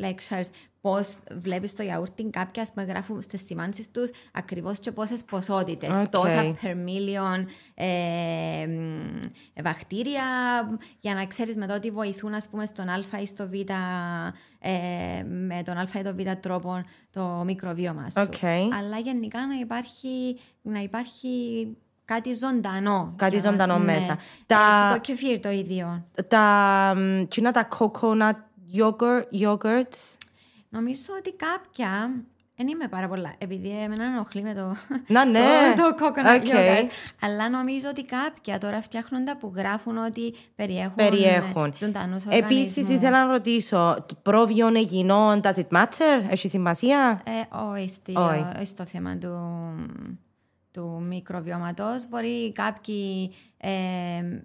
lectures πώς βλέπεις το γιαούρτι κάποια ας πούμε γράφουν στις σημάνσεις τους ακριβώς και πόσες ποσότητες Οκ. τόσα per million ε, μ, βακτήρια για να ξέρεις μετά ότι βοηθούν ας πούμε στον α ή στο β ε, με τον α ή τον β τρόπο το μικροβίωμα σου. Οκ. Αλλά γενικά να υπάρχει, να υπάρχει κάτι ζωντανό. Κάτι Για να- ζωντανό ναι. μέσα. Ε, Τα- και το κεφίρ το ίδιο. Τα, μ, τζείνα τα coconut yogurt, yogurts. Νομίζω ότι κάποια. Δεν είμαι πάρα πολλά. Επειδή εμένα ενοχλεί με το. Να, ναι. το, το coconut OK. yogurt. Αλλά νομίζω ότι κάποια τώρα φτιάχνουν τα που γράφουν ότι περιέχουν, Περιέχουν. ζωντανούς Επίσης, ήθελα να ρωτήσω, το πρόβειο ή γιδινό, does it matter? Έχει σημασία; Ε, όχι, στη- Όχι. όχι στο θέμα του, του μικροβιώματος. Μπορεί κάποιοι ε,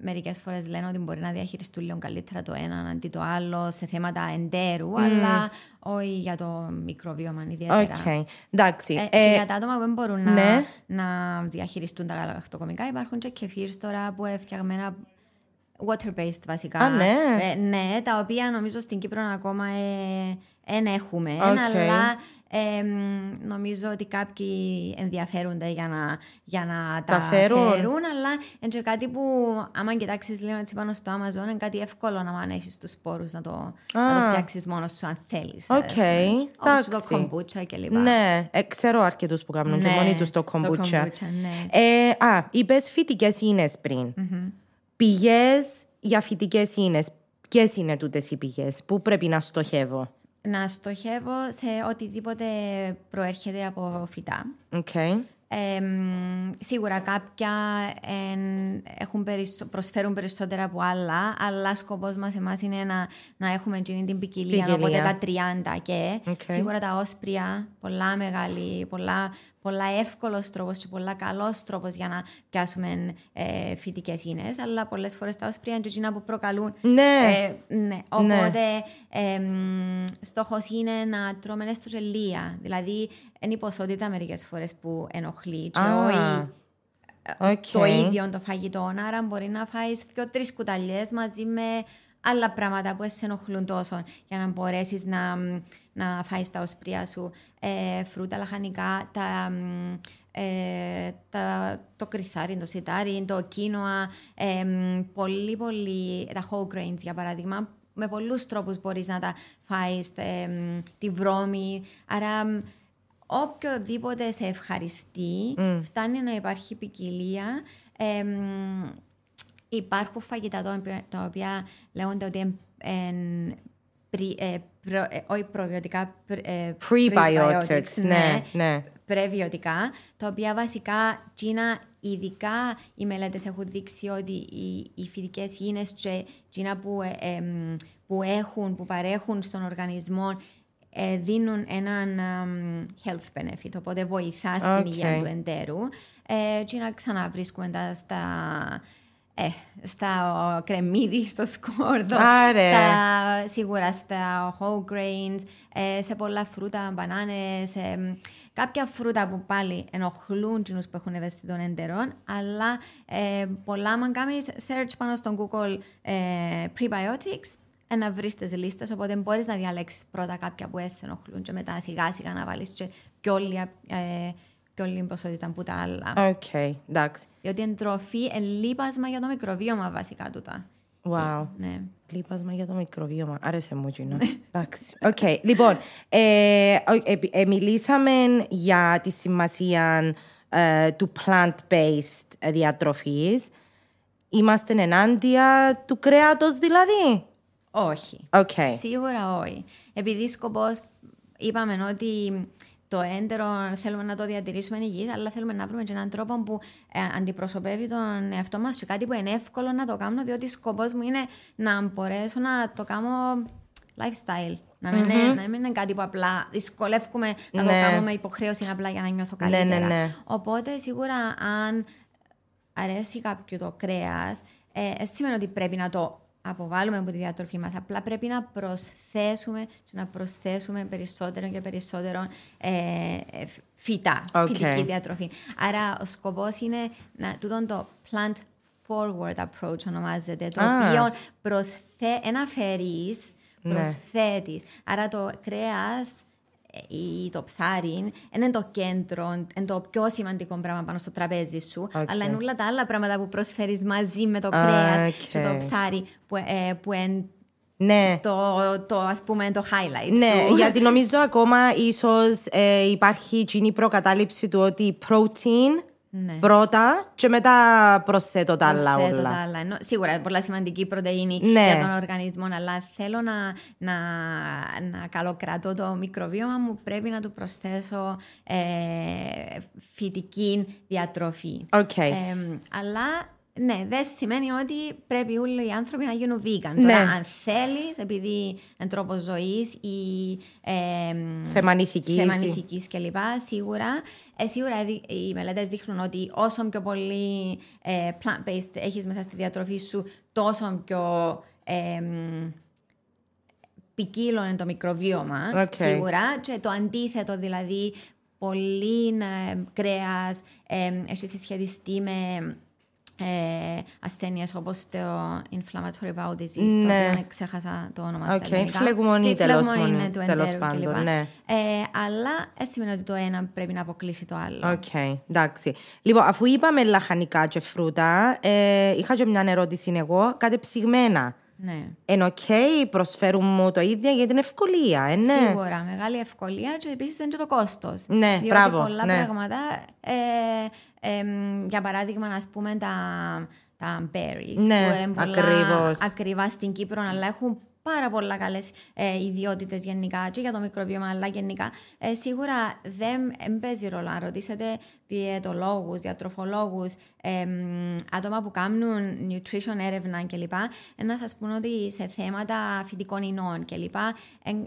μερικές φορές λένε ότι μπορεί να διαχειριστούν λίγο καλύτερα το ένα αντί το άλλο σε θέματα εντέρου, αλλά όχι για το μικροβίωμα ιδιαίτερα. Οκ. Εντάξει. Ε, Ε, και για τα άτομα που δεν μπορούν να, ναι. να διαχειριστούν τα γαλακτοκομικά υπάρχουν και kefirs τώρα που είναι φτιαγμένα water-based βασικά. Α, ναι. Ε, ναι, τα οποία νομίζω στην Κύπρο ακόμα δεν έχουμε, Οκ. αλλά ε, μ, νομίζω ότι κάποιοι ενδιαφέρονται για να, για να τα, Τα φέρουν. αλλά είναι και κάτι που άμα κοιτάξεις λίγο έτσι πάνω στο Amazon είναι κάτι εύκολο να αν έχεις τους σπόρους να το, να το Α. φτιάξεις μόνος σου αν θέλεις. Οκ, ας πούμε. Όπως το εντάξει. κομπούτσα και λοιπά. ναι, ε, ξέρω αρκετούς που κάνουν και Ναι, μόνοι τους το το κομπούτσα. κομπούτσα, ναι. Ε, α, είπες φυτικές ίνες πριν. Πηγές για φυτικές ίνες. Ποιες είναι τούτες οι πηγές, πού πρέπει να στοχεύω; Να στοχεύω σε οτιδήποτε προέρχεται από φυτά. Οκ. Ε, μ, σίγουρα κάποια εν- έχουν περισσο- προσφέρουν περισσότερα από άλλα, αλλά σκοπός μας εμάς είναι να, να έχουμε εκείνη την ποικιλία, Ποικιλία. οπότε τα 30 και Οκ. σίγουρα τα όσπρια, πολλά μεγάλη, πολλά, πολλά εύκολος τρόπος και πολλά καλός τρόπος για να πιάσουμε ε, φυτικές ίνες, αλλά πολλές φορές τα όσπρια είναι και εκείνα που προκαλούν Ναι. ε, ναι. Οπότε ε, μ, στόχος είναι να τρώμε έστω και λίγα. Δηλαδή, είναι η ποσότητα μερικές φορές που ενοχλεί και Α, όχι οκ. το ίδιο το φαγητό. Άρα μπορεί να φάεις και τρεις κουταλιές μαζί με άλλα πράγματα που σε ενοχλούν τόσο για να μπορέσεις να, μ, να φάεις τα όσπρια σου. Ε, φρούτα, λαχανικά, τα, μ, ε, τα, το κριθάρι, το σιτάρι, το κίνοα, ε, μ, πολύ πολύ, τα whole grains για παράδειγμα, με πολλούς τρόπους μπορείς να τα φάεις, ε, μ, τη βρώμη. Άρα μ, οποιοδήποτε σε ευχαριστεί, φτάνει να υπάρχει ποικιλία. Ε, μ, υπάρχουν φαγητά τα οποία, τα οποία λέγονται ότι είναι εν- πρι- ε, προ- ε, όχι προβιωτικά, πρ- ε, Prebiotics, ναι, ναι. πρεβιωτικά, τα οποία βασικά Κίνα, ειδικά οι μελέτες έχουν δείξει ότι οι, οι φυτικές ίνες και Κίνα που, ε, εμ, που έχουν, που παρέχουν στον οργανισμό ε, δίνουν έναν εμ, health benefit, οπότε βοηθά στην Οκ. υγεία του εντέρου. Ε, και να ξαναβρίσκουμε τα στα, ε, στα κρεμμύδι, στο σκόρδο, Άρε. στα, σίγουρα στα whole grains, ε, σε πολλά φρούτα, μπανάνες, ε, κάποια φρούτα που πάλι ενοχλούν τους που έχουν ευαίσθητον έντερον, αλλά ε, πολλά, αν κάνεις search πάνω στον Google ε, prebiotics, ε, να βρεις τις λίστες, οπότε μπορείς να διαλέξεις πρώτα κάποια που σε ενοχλούν και μετά σιγά σιγά να βάλεις και πιο όλη, ε, πιο όλη ποσότητα που τα άλλα. Οκ, εντάξει. Διότι εν τροφή είναι λίπασμα για το μικροβίωμα βασικά τούτα. Wow. Ναι. Λίπασμα για το μικροβίωμα. Άρεσε μου εκείνο. Εντάξει. Οκ. Λοιπόν, ε, ο- ε, ε, μιλήσαμε για τη σημασία ε, του plant-based διατροφής. Είμαστε ενάντια του κρέατος δηλαδή; Όχι. Οκ. Σίγουρα όχι. Επειδή σκοπός είπαμε ότι το έντερο θέλουμε να το διατηρήσουμε υγιής, αλλά θέλουμε να βρούμε και έναν τρόπο που ε, αντιπροσωπεύει τον εαυτό μας και κάτι που είναι εύκολο να το κάνω, διότι σκοπός μου είναι να μπορέσω να το κάνω lifestyle. Να μην, mm-hmm. είναι, να μην είναι κάτι που απλά δυσκολεύουμε να Ναι. το κάνω με υποχρέωση απλά για να νιώθω Ναι, καλύτερα. ναι, ναι. Οπότε σίγουρα αν αρέσει κάποιου το κρέας, ε, ε, σημαίνει ότι πρέπει να το αποβάλουμε από τη διατροφή μας. Απλά πρέπει να προσθέσουμε και να προσθέσουμε περισσότερο και περισσότερο ε, ε, φυτά, Οκ. φυτική διατροφή. Άρα ο σκοπός είναι να, τούτον το plant forward approach ονομάζεται, το Α. οποίο προσθέ, αναφέρεις, Ναι. προσθέτεις. Άρα το κρέας ε, ή το ψάρι είναι το κέντρο, είναι το πιο σημαντικό πράγμα πάνω στο τραπέζι σου, Οκ. αλλά είναι όλα τα άλλα πράγματα που προσφέρεις μαζί με το Α, κρέας οκ. και το ψάρι που, ε, που είναι Ναι. το, το, ας πούμε, το highlight Ναι, του. γιατί νομίζω ακόμα ίσως ε, υπάρχει εκείνη η προκατάληψη του ότι protein Ναι. πρώτα και μετά προσθέτω τα άλλα Προσθέτω όλα. τα άλλα. Ενώ, σίγουρα είναι πολλά σημαντική η πρωτεΐνη Ναι. για τον οργανισμό, αλλά θέλω να, να, να καλοκρατώ το μικροβίωμα μου. Πρέπει να του προσθέσω ε, φυτική διατροφή. Οκ. Ε, αλλά ναι, δεν σημαίνει ότι πρέπει όλοι οι άνθρωποι να γίνουν vegan. Ναι. Τώρα, αν θέλεις, επειδή είναι τρόπος ζωής ή ε, Θέμα ηθικής θέμα ή- ηθικής κλπ. Σίγουρα, ε, σίγουρα δει- οι μελέτες δείχνουν ότι όσο πιο πολύ ε, plant-based έχεις μέσα στη διατροφή σου, τόσο πιο ε, μ, ποικίλο είναι το μικροβίωμα. Οκ. Σίγουρα. Και το αντίθετο, δηλαδή, πολύ ε, κρέας ε, έχει συσχετιστεί με ε, ασθένειες όπως το inflammatory bowel disease, το Ναι. οποίο ξέχασα το όνομα Οκ, στα ελληνικά. φλεγμονή Και η τέλος φλεγμονή μόνο- είναι του τέλος εντέρου πάντων, κλπ. ναι. Ε, αλλά δεν σημαίνει ότι το ένα πρέπει να αποκλείσει το άλλο. Οκ, εντάξει. Λοιπόν, αφού είπαμε λαχανικά και φρούτα, ε, είχα και μια ερώτηση εγώ, κατεψυγμένα. Ναι. Εν οκ, προσφέρουν μου το ίδιο για την ευκολία, ε, ναι. Σίγουρα, μεγάλη ευκολία και επίσης είναι και το κόστος. Ναι, Διότι μπράβο, πολλά ναι. πράγματα, ε, εμ, για παράδειγμα, ας πούμε τα, τα berries, Ναι, που είναι πολλά ακριβώς. ακριβά στην Κύπρο, αλλά έχουν πάρα πολλά καλές ε, ιδιότητες γενικά και για το μικροβίωμα, αλλά γενικά. Ε, σίγουρα δεν δεν παίζει ρόλο αν ρωτήσετε διαιτολόγους, διατροφολόγους, άτομα που κάνουν nutrition έρευνα κλπ. ε, Να σας πούνε ότι σε θέματα φυτικών ινών κλπ.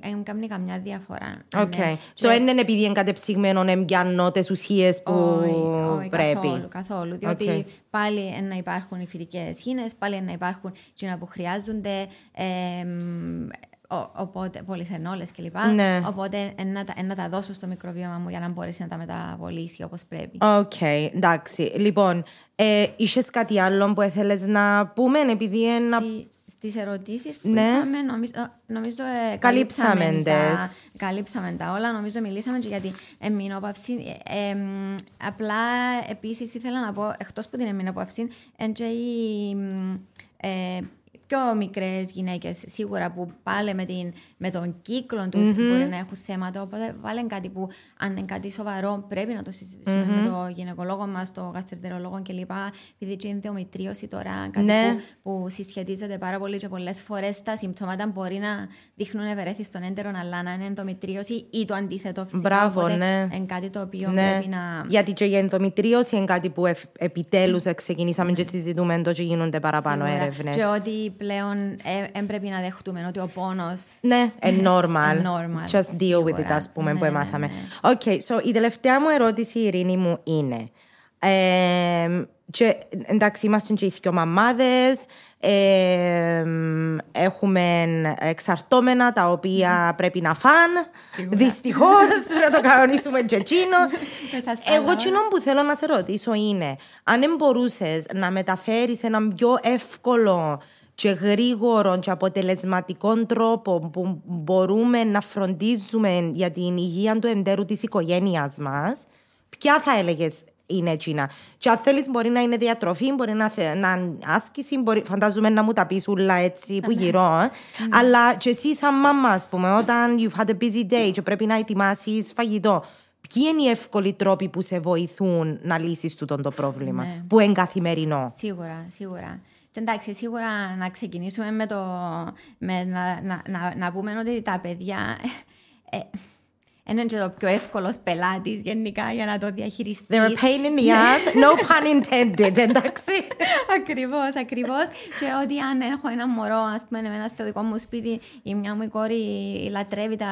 δεν κάνει καμιά διαφορά. Οκ. Ναι. So, δεν είναι επειδή είναι κατεψυγμένο να πιάνω τις ουσίες που Όχι, όχι, πρέπει. Καθόλου, καθόλου. Διότι Οκ. Πάλι είναι να υπάρχουν οι φυτικές ίνες, πάλι είναι να υπάρχουν εκείνα που χρειάζονται. εμ, ο- οπότε, πολυφενόλες κλπ. Ναι. Οπότε ε, να, τα, ε, να τα δώσω στο μικροβίωμα μου για να μπορέσει να τα μεταβολήσει όπως πρέπει. Οκ, εντάξει. Λοιπόν, ε, είχες κάτι άλλο που ήθελες να πούμε, επειδή ένα... Στι- Στις ερωτήσεις που Ναι. είχαμε, νομίζω, νομίζω ε, Καλύψαμε καλύψαμε, τα, τες. καλύψαμε τα όλα. Νομίζω μιλήσαμε και για την εμμηνόπαυση. Ε, εμ, απλά επίσης ήθελα να πω, εκτός από την εμμηνόπαυση, είναι και οι μ, ε, πιο μικρές γυναίκες σίγουρα που πάλι με, την, με τον κύκλο τους μπορεί να έχουν θέματα. Οπότε βάλε κάτι που αν είναι κάτι σοβαρό πρέπει να το συζητησουμε με τον γυναικολόγο μας, τον γαστρεντερολόγο κλπ. Επειδή και η ενδομητρίωση τώρα κάτι Ναι. που, που συσχετίζεται πάρα πολύ και πολλές φορές τα συμπτώματα μπορεί να δείχνουν ευερέθη στον έντερο αλλά να είναι ενδομητρίωση ή το αντίθετο φυσικά. Μπράβο, Οπότε ναι. Είναι κάτι το οποίο Ναι. πρέπει να... Γιατί και η ενδομητρίωση είναι κάτι που ευ- επιτέλους ξεκινήσαμε και συζητούμε το και γίνονται παραπάνω σίγουρα. έρευνες. Και ότι πλέον δεν πρέπει να δεχτούμε ότι ο πόνος Ναι, ε, normal. Ε, normal, Just deal with it, σίγουρα. ας πούμε, Ναι, που ναι, εμάθαμε. ναι. Οκ, so η τελευταία μου ερώτηση, Ειρήνη μου, είναι... Ε, και, εντάξει, είμαστε και οι δυο μαμάδες, ε, έχουμε εξαρτώμενα τα οποία πρέπει να φαν, δυστυχώς, πρέπει να το κανονίσουμε και εκείνο. σας Εγώ καταλάβω. εκείνο που θέλω να σε ρωτήσω είναι, αν δεν μπορούσες να μεταφέρεις έναν πιο εύκολο και γρήγορο και αποτελεσματικό τρόπο που μπορούμε να φροντίζουμε για την υγεία του εντέρου της οικογένειας μας, ποια θα έλεγες είναι εκείνα. Και αν θέλεις μπορεί να είναι διατροφή, μπορεί να, θε- να είναι άσκηση, μπορεί, φαντάζομαι να μου τα πεις ούλα έτσι που γυρώ. ε. Αλλά και εσύ σαν μάμα, ας πούμε, όταν you've had a busy day και πρέπει να ετοιμάσεις φαγητό, ποιοι είναι οι εύκολοι τρόποι που σε βοηθούν να λύσεις τούτο το πρόβλημα, Ναι. που είναι καθημερινό; Σίγουρα, σίγουρα. Και εντάξει, σίγουρα να ξεκινήσουμε με το. Με να, να, να, να πούμε ότι τα παιδιά. Ε, είναι και το πιο εύκολος πελάτης γενικά για να το διαχειριστείς. They're a pain in the ass, no pun intended, εντάξει. ακριβώς, ακριβώς. και ότι αν έχω ένα μωρό, ας πούμε, εμένα στο δικό μου σπίτι, η μια μου κόρη λατρεύει τα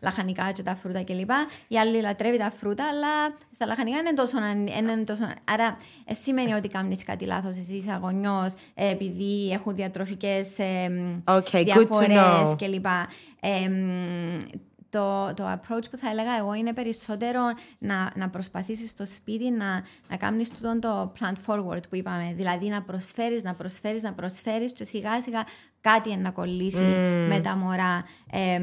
λαχανικά και τα φρούτα κλπ. Η άλλη λατρεύει τα φρούτα, αλλά στα λαχανικά είναι τόσο. Είναι τόσο... Άρα, ε, σημαίνει ότι κάνεις κάτι λάθος εσύ είσαι γονιό, ε, επειδή έχουν διατροφικές ε, Okay, good to διαφορές know. κλπ. Ε, το, το approach που θα έλεγα εγώ είναι περισσότερο να, να προσπαθήσεις στο σπίτι να, να κάνεις τούτο το plant forward που είπαμε. Δηλαδή να προσφέρεις, να προσφέρεις, να προσφέρεις και σιγά σιγά κάτι να κολλήσει με τα μωρά. Ε,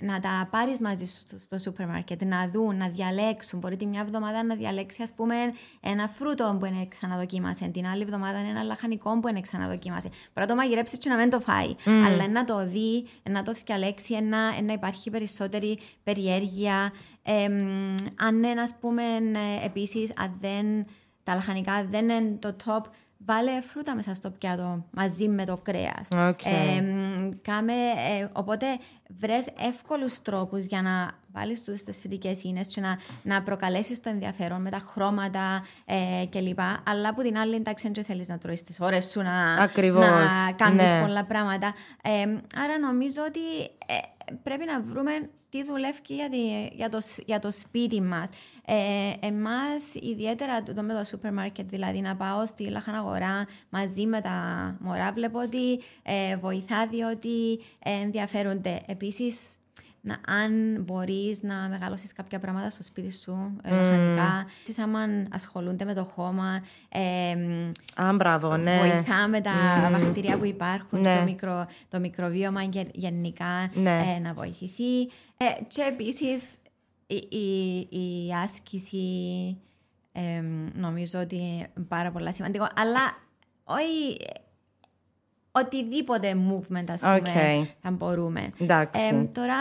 να τα πάρεις μαζί σου στο, στο σούπερ μάρκετ, να δουν, να διαλέξουν. Μπορεί τη μια εβδομάδα να διαλέξει ας πούμε ένα φρούτο που είναι ξαναδοκίμασε, την άλλη εβδομάδα ένα λαχανικό που είναι ξαναδοκίμασε. Μπορεί να το μαγειρέψεις και να μην το φάει, αλλά να το δει, να το διαλέξει, να, να υπάρχει περισσότερη περιέργεια. Ε, αν είναι, ας πούμε, ε, επίσης, αν δεν, τα λαχανικά δεν είναι το top, βάλε φρούτα μέσα στο πιάτο μαζί με το κρέας. Οκ. Ε, κάμε, ε, οπότε βρες εύκολους τρόπους για να βάλεις τούτες τις φυτικές ίνες και να, να προκαλέσεις το ενδιαφέρον με τα χρώματα ε, κλπ. Αλλά που την άλλη εντάξει δεν θέλεις να τρώεις τις ώρες σου να, Ακριβώς, να κάνεις ναι. πολλά πράγματα. Ε, άρα νομίζω ότι ε, πρέπει να βρούμε τι δουλεύει για, τη- για, το, σ- για το σπίτι μας. Ε, εμάς ιδιαίτερα το με το σούπερ μάρκετ, δηλαδή να πάω στη λαχαναγορά μαζί με τα μωρά, βλέπω ότι ε, βοηθά διότι ε, ενδιαφέρονται. Επίσης, να, αν μπορείς να μεγαλώσεις κάποια πράγματα στο σπίτι σου, ε, λαχανικά, εσείς άμα ασχολούνται με το χώμα, ε, Α, μπράβο, ναι. βοηθά με τα βακτήρια που υπάρχουν, Ναι. το, μικρο, το μικροβίωμα γε- γενικά Ναι. ε, να βοηθηθεί. Ε, και επίσης η, η, η άσκηση ε, νομίζω ότι είναι πάρα πολύ σημαντικό. Αλλά όχι ε, οτιδήποτε movement, ας πούμε, Οκ. θα μπορούμε. Εντάξει. Ε, τώρα,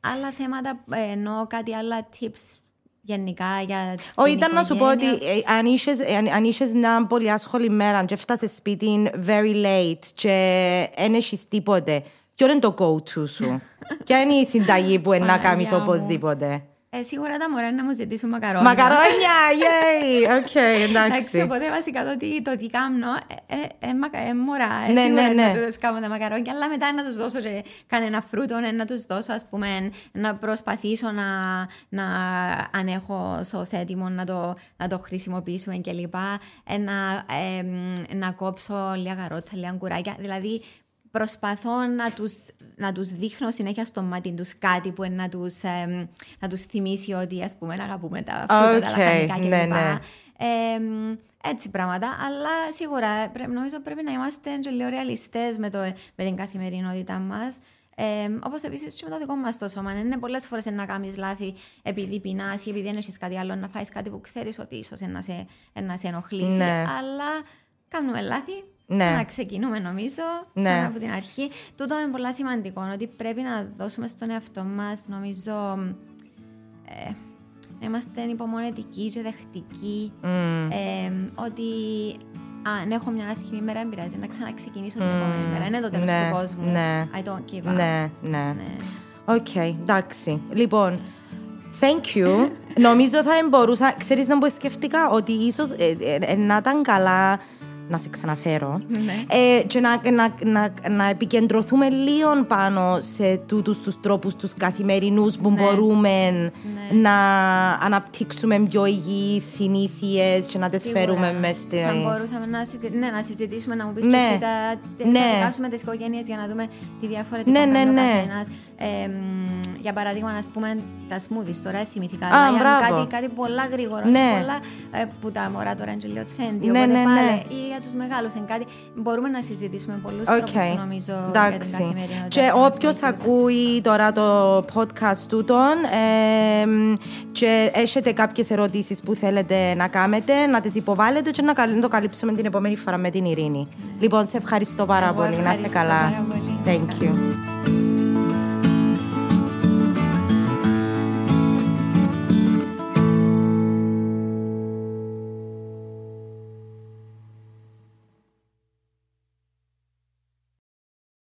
άλλα θέματα, ε, εννοώ κάτι άλλα tips γενικά για Όχι, την ήταν να σου πω ότι οικογένεια. ε, αν είχες, ε, αν- αν είχες μια πολύ άσχολη μέρα και έφτασες σπίτι very late και δεν έχεις τίποτε, ποιο είναι το go-to σου; Ποια είναι η συνταγή που είναι να Παναγιά κάνεις μου. οπωσδήποτε; Ε, σίγουρα τα μωρά να μου ζητήσουν μακαρόνια. Μακαρόνια, yay! Οκ, Εντάξει, εντάξει. οπότε βασικά το τι, το τι κάνω, ε, ε, ε, μακα- ε, μωρά, ε, Ναι, σίγουρα ναι, ναι. να τους κάνω τα μακαρόνια, αλλά μετά να τους δώσω και κανένα φρούτο, ε, να τους δώσω, ας πούμε, να προσπαθήσω να, να αν έχω σως έτοιμο να το, να το χρησιμοποιήσουμε κλπ. Ε, να, ε, μ, να κόψω λίγα καρότα, λίγα αγγουράκια, δηλαδή προσπαθώ να τους, να τους δείχνω συνέχεια στο μάτι τους κάτι που να τους, εμ, να τους θυμίσει ότι ας πούμε αγαπούμε τα φρούτα, Οκ, τα λαχανικά κλπ. ναι, ναι. Εμ, έτσι πράγματα, αλλά σίγουρα πρέ- νομίζω πρέπει να είμαστε και λίγο ρεαλιστές με, το, με την καθημερινότητά μας. Ε, Όπως επίσης και με το δικό μας το σώμα. Είναι πολλές φορές να κάνεις λάθη επειδή πεινάς ή επειδή δεν έχεις κάτι άλλο να φάεις κάτι που ξέρεις ότι ίσως να σε, να σε ενοχλήσει. Ναι. Αλλά κάνουμε λάθη. Ναι. Και να ξεκινούμε νομίζω Ναι. ξανά από την αρχή. Τούτο είναι πολύ σημαντικό. Ότι πρέπει να δώσουμε στον εαυτό μας, νομίζω. Ε, να είμαστε υπομονετικοί και δεχτικοί. Ε, ότι αν έχω μια άσχημη μέρα, δεν πειράζει να ξαναξεκινήσω την επόμενη μέρα. Είναι το τέλος Ναι, του κόσμου. ναι. I don't give up. Ναι, ναι. Ναι. Οκ, εντάξει. Λοιπόν, thank you. Νομίζω θα μπορούσα, ξέρεις να μου σκέφτηκα ότι ίσως ε, ε, ε, να ήταν καλά να σε ξαναφέρω Ναι. ε, και να, να, να, να επικεντρωθούμε λίγο πάνω σε τούτους τους τρόπους τους καθημερινούς που Ναι. μπορούμε να αναπτύξουμε πιο υγιείς συνήθειες και να τις Σίγουρα. φέρουμε μέσα στη... Θα μπορούσαμε να, συζη... ναι, να συζητήσουμε, να μου πεις Ναι. και εσύ τα, Ναι. να δικάσουμε τις οικογένειες για να δούμε τι διαφορετικό Ναι, ναι, κάνει ο ναι. καθένας. Ε, μ, για παράδειγμα, να πούμε τα smoothies τώρα, θυμήθηκα. Α, αλλά για μπράβο. κάτι, κάτι πολλά γρήγορο, Ναι. και πολλά, ε, που τα μωρά τώρα είναι και λίγο trendy, Ναι, οπότε ναι, ναι. πάλι, ή για τους μεγάλους, εν κάτι, μπορούμε να συζητήσουμε πολλούς Οκ. τρόπους που νομίζω για την Εντάξει. καθημερινότητα. Και θα μας όποιος βοηθούσαν. ακούει τώρα το podcast τούτον εμ, και έχετε κάποιες ερωτήσεις που θέλετε να κάνετε, να τις υποβάλλετε και να καλ- το καλύψουμε την επόμενη φορά με την Ειρήνη. Λοιπόν, σε ευχαριστώ πάρα Εγώ πολύ. Να είσαι ευχαριστώ καλά. πάρα πολύ. Thank you.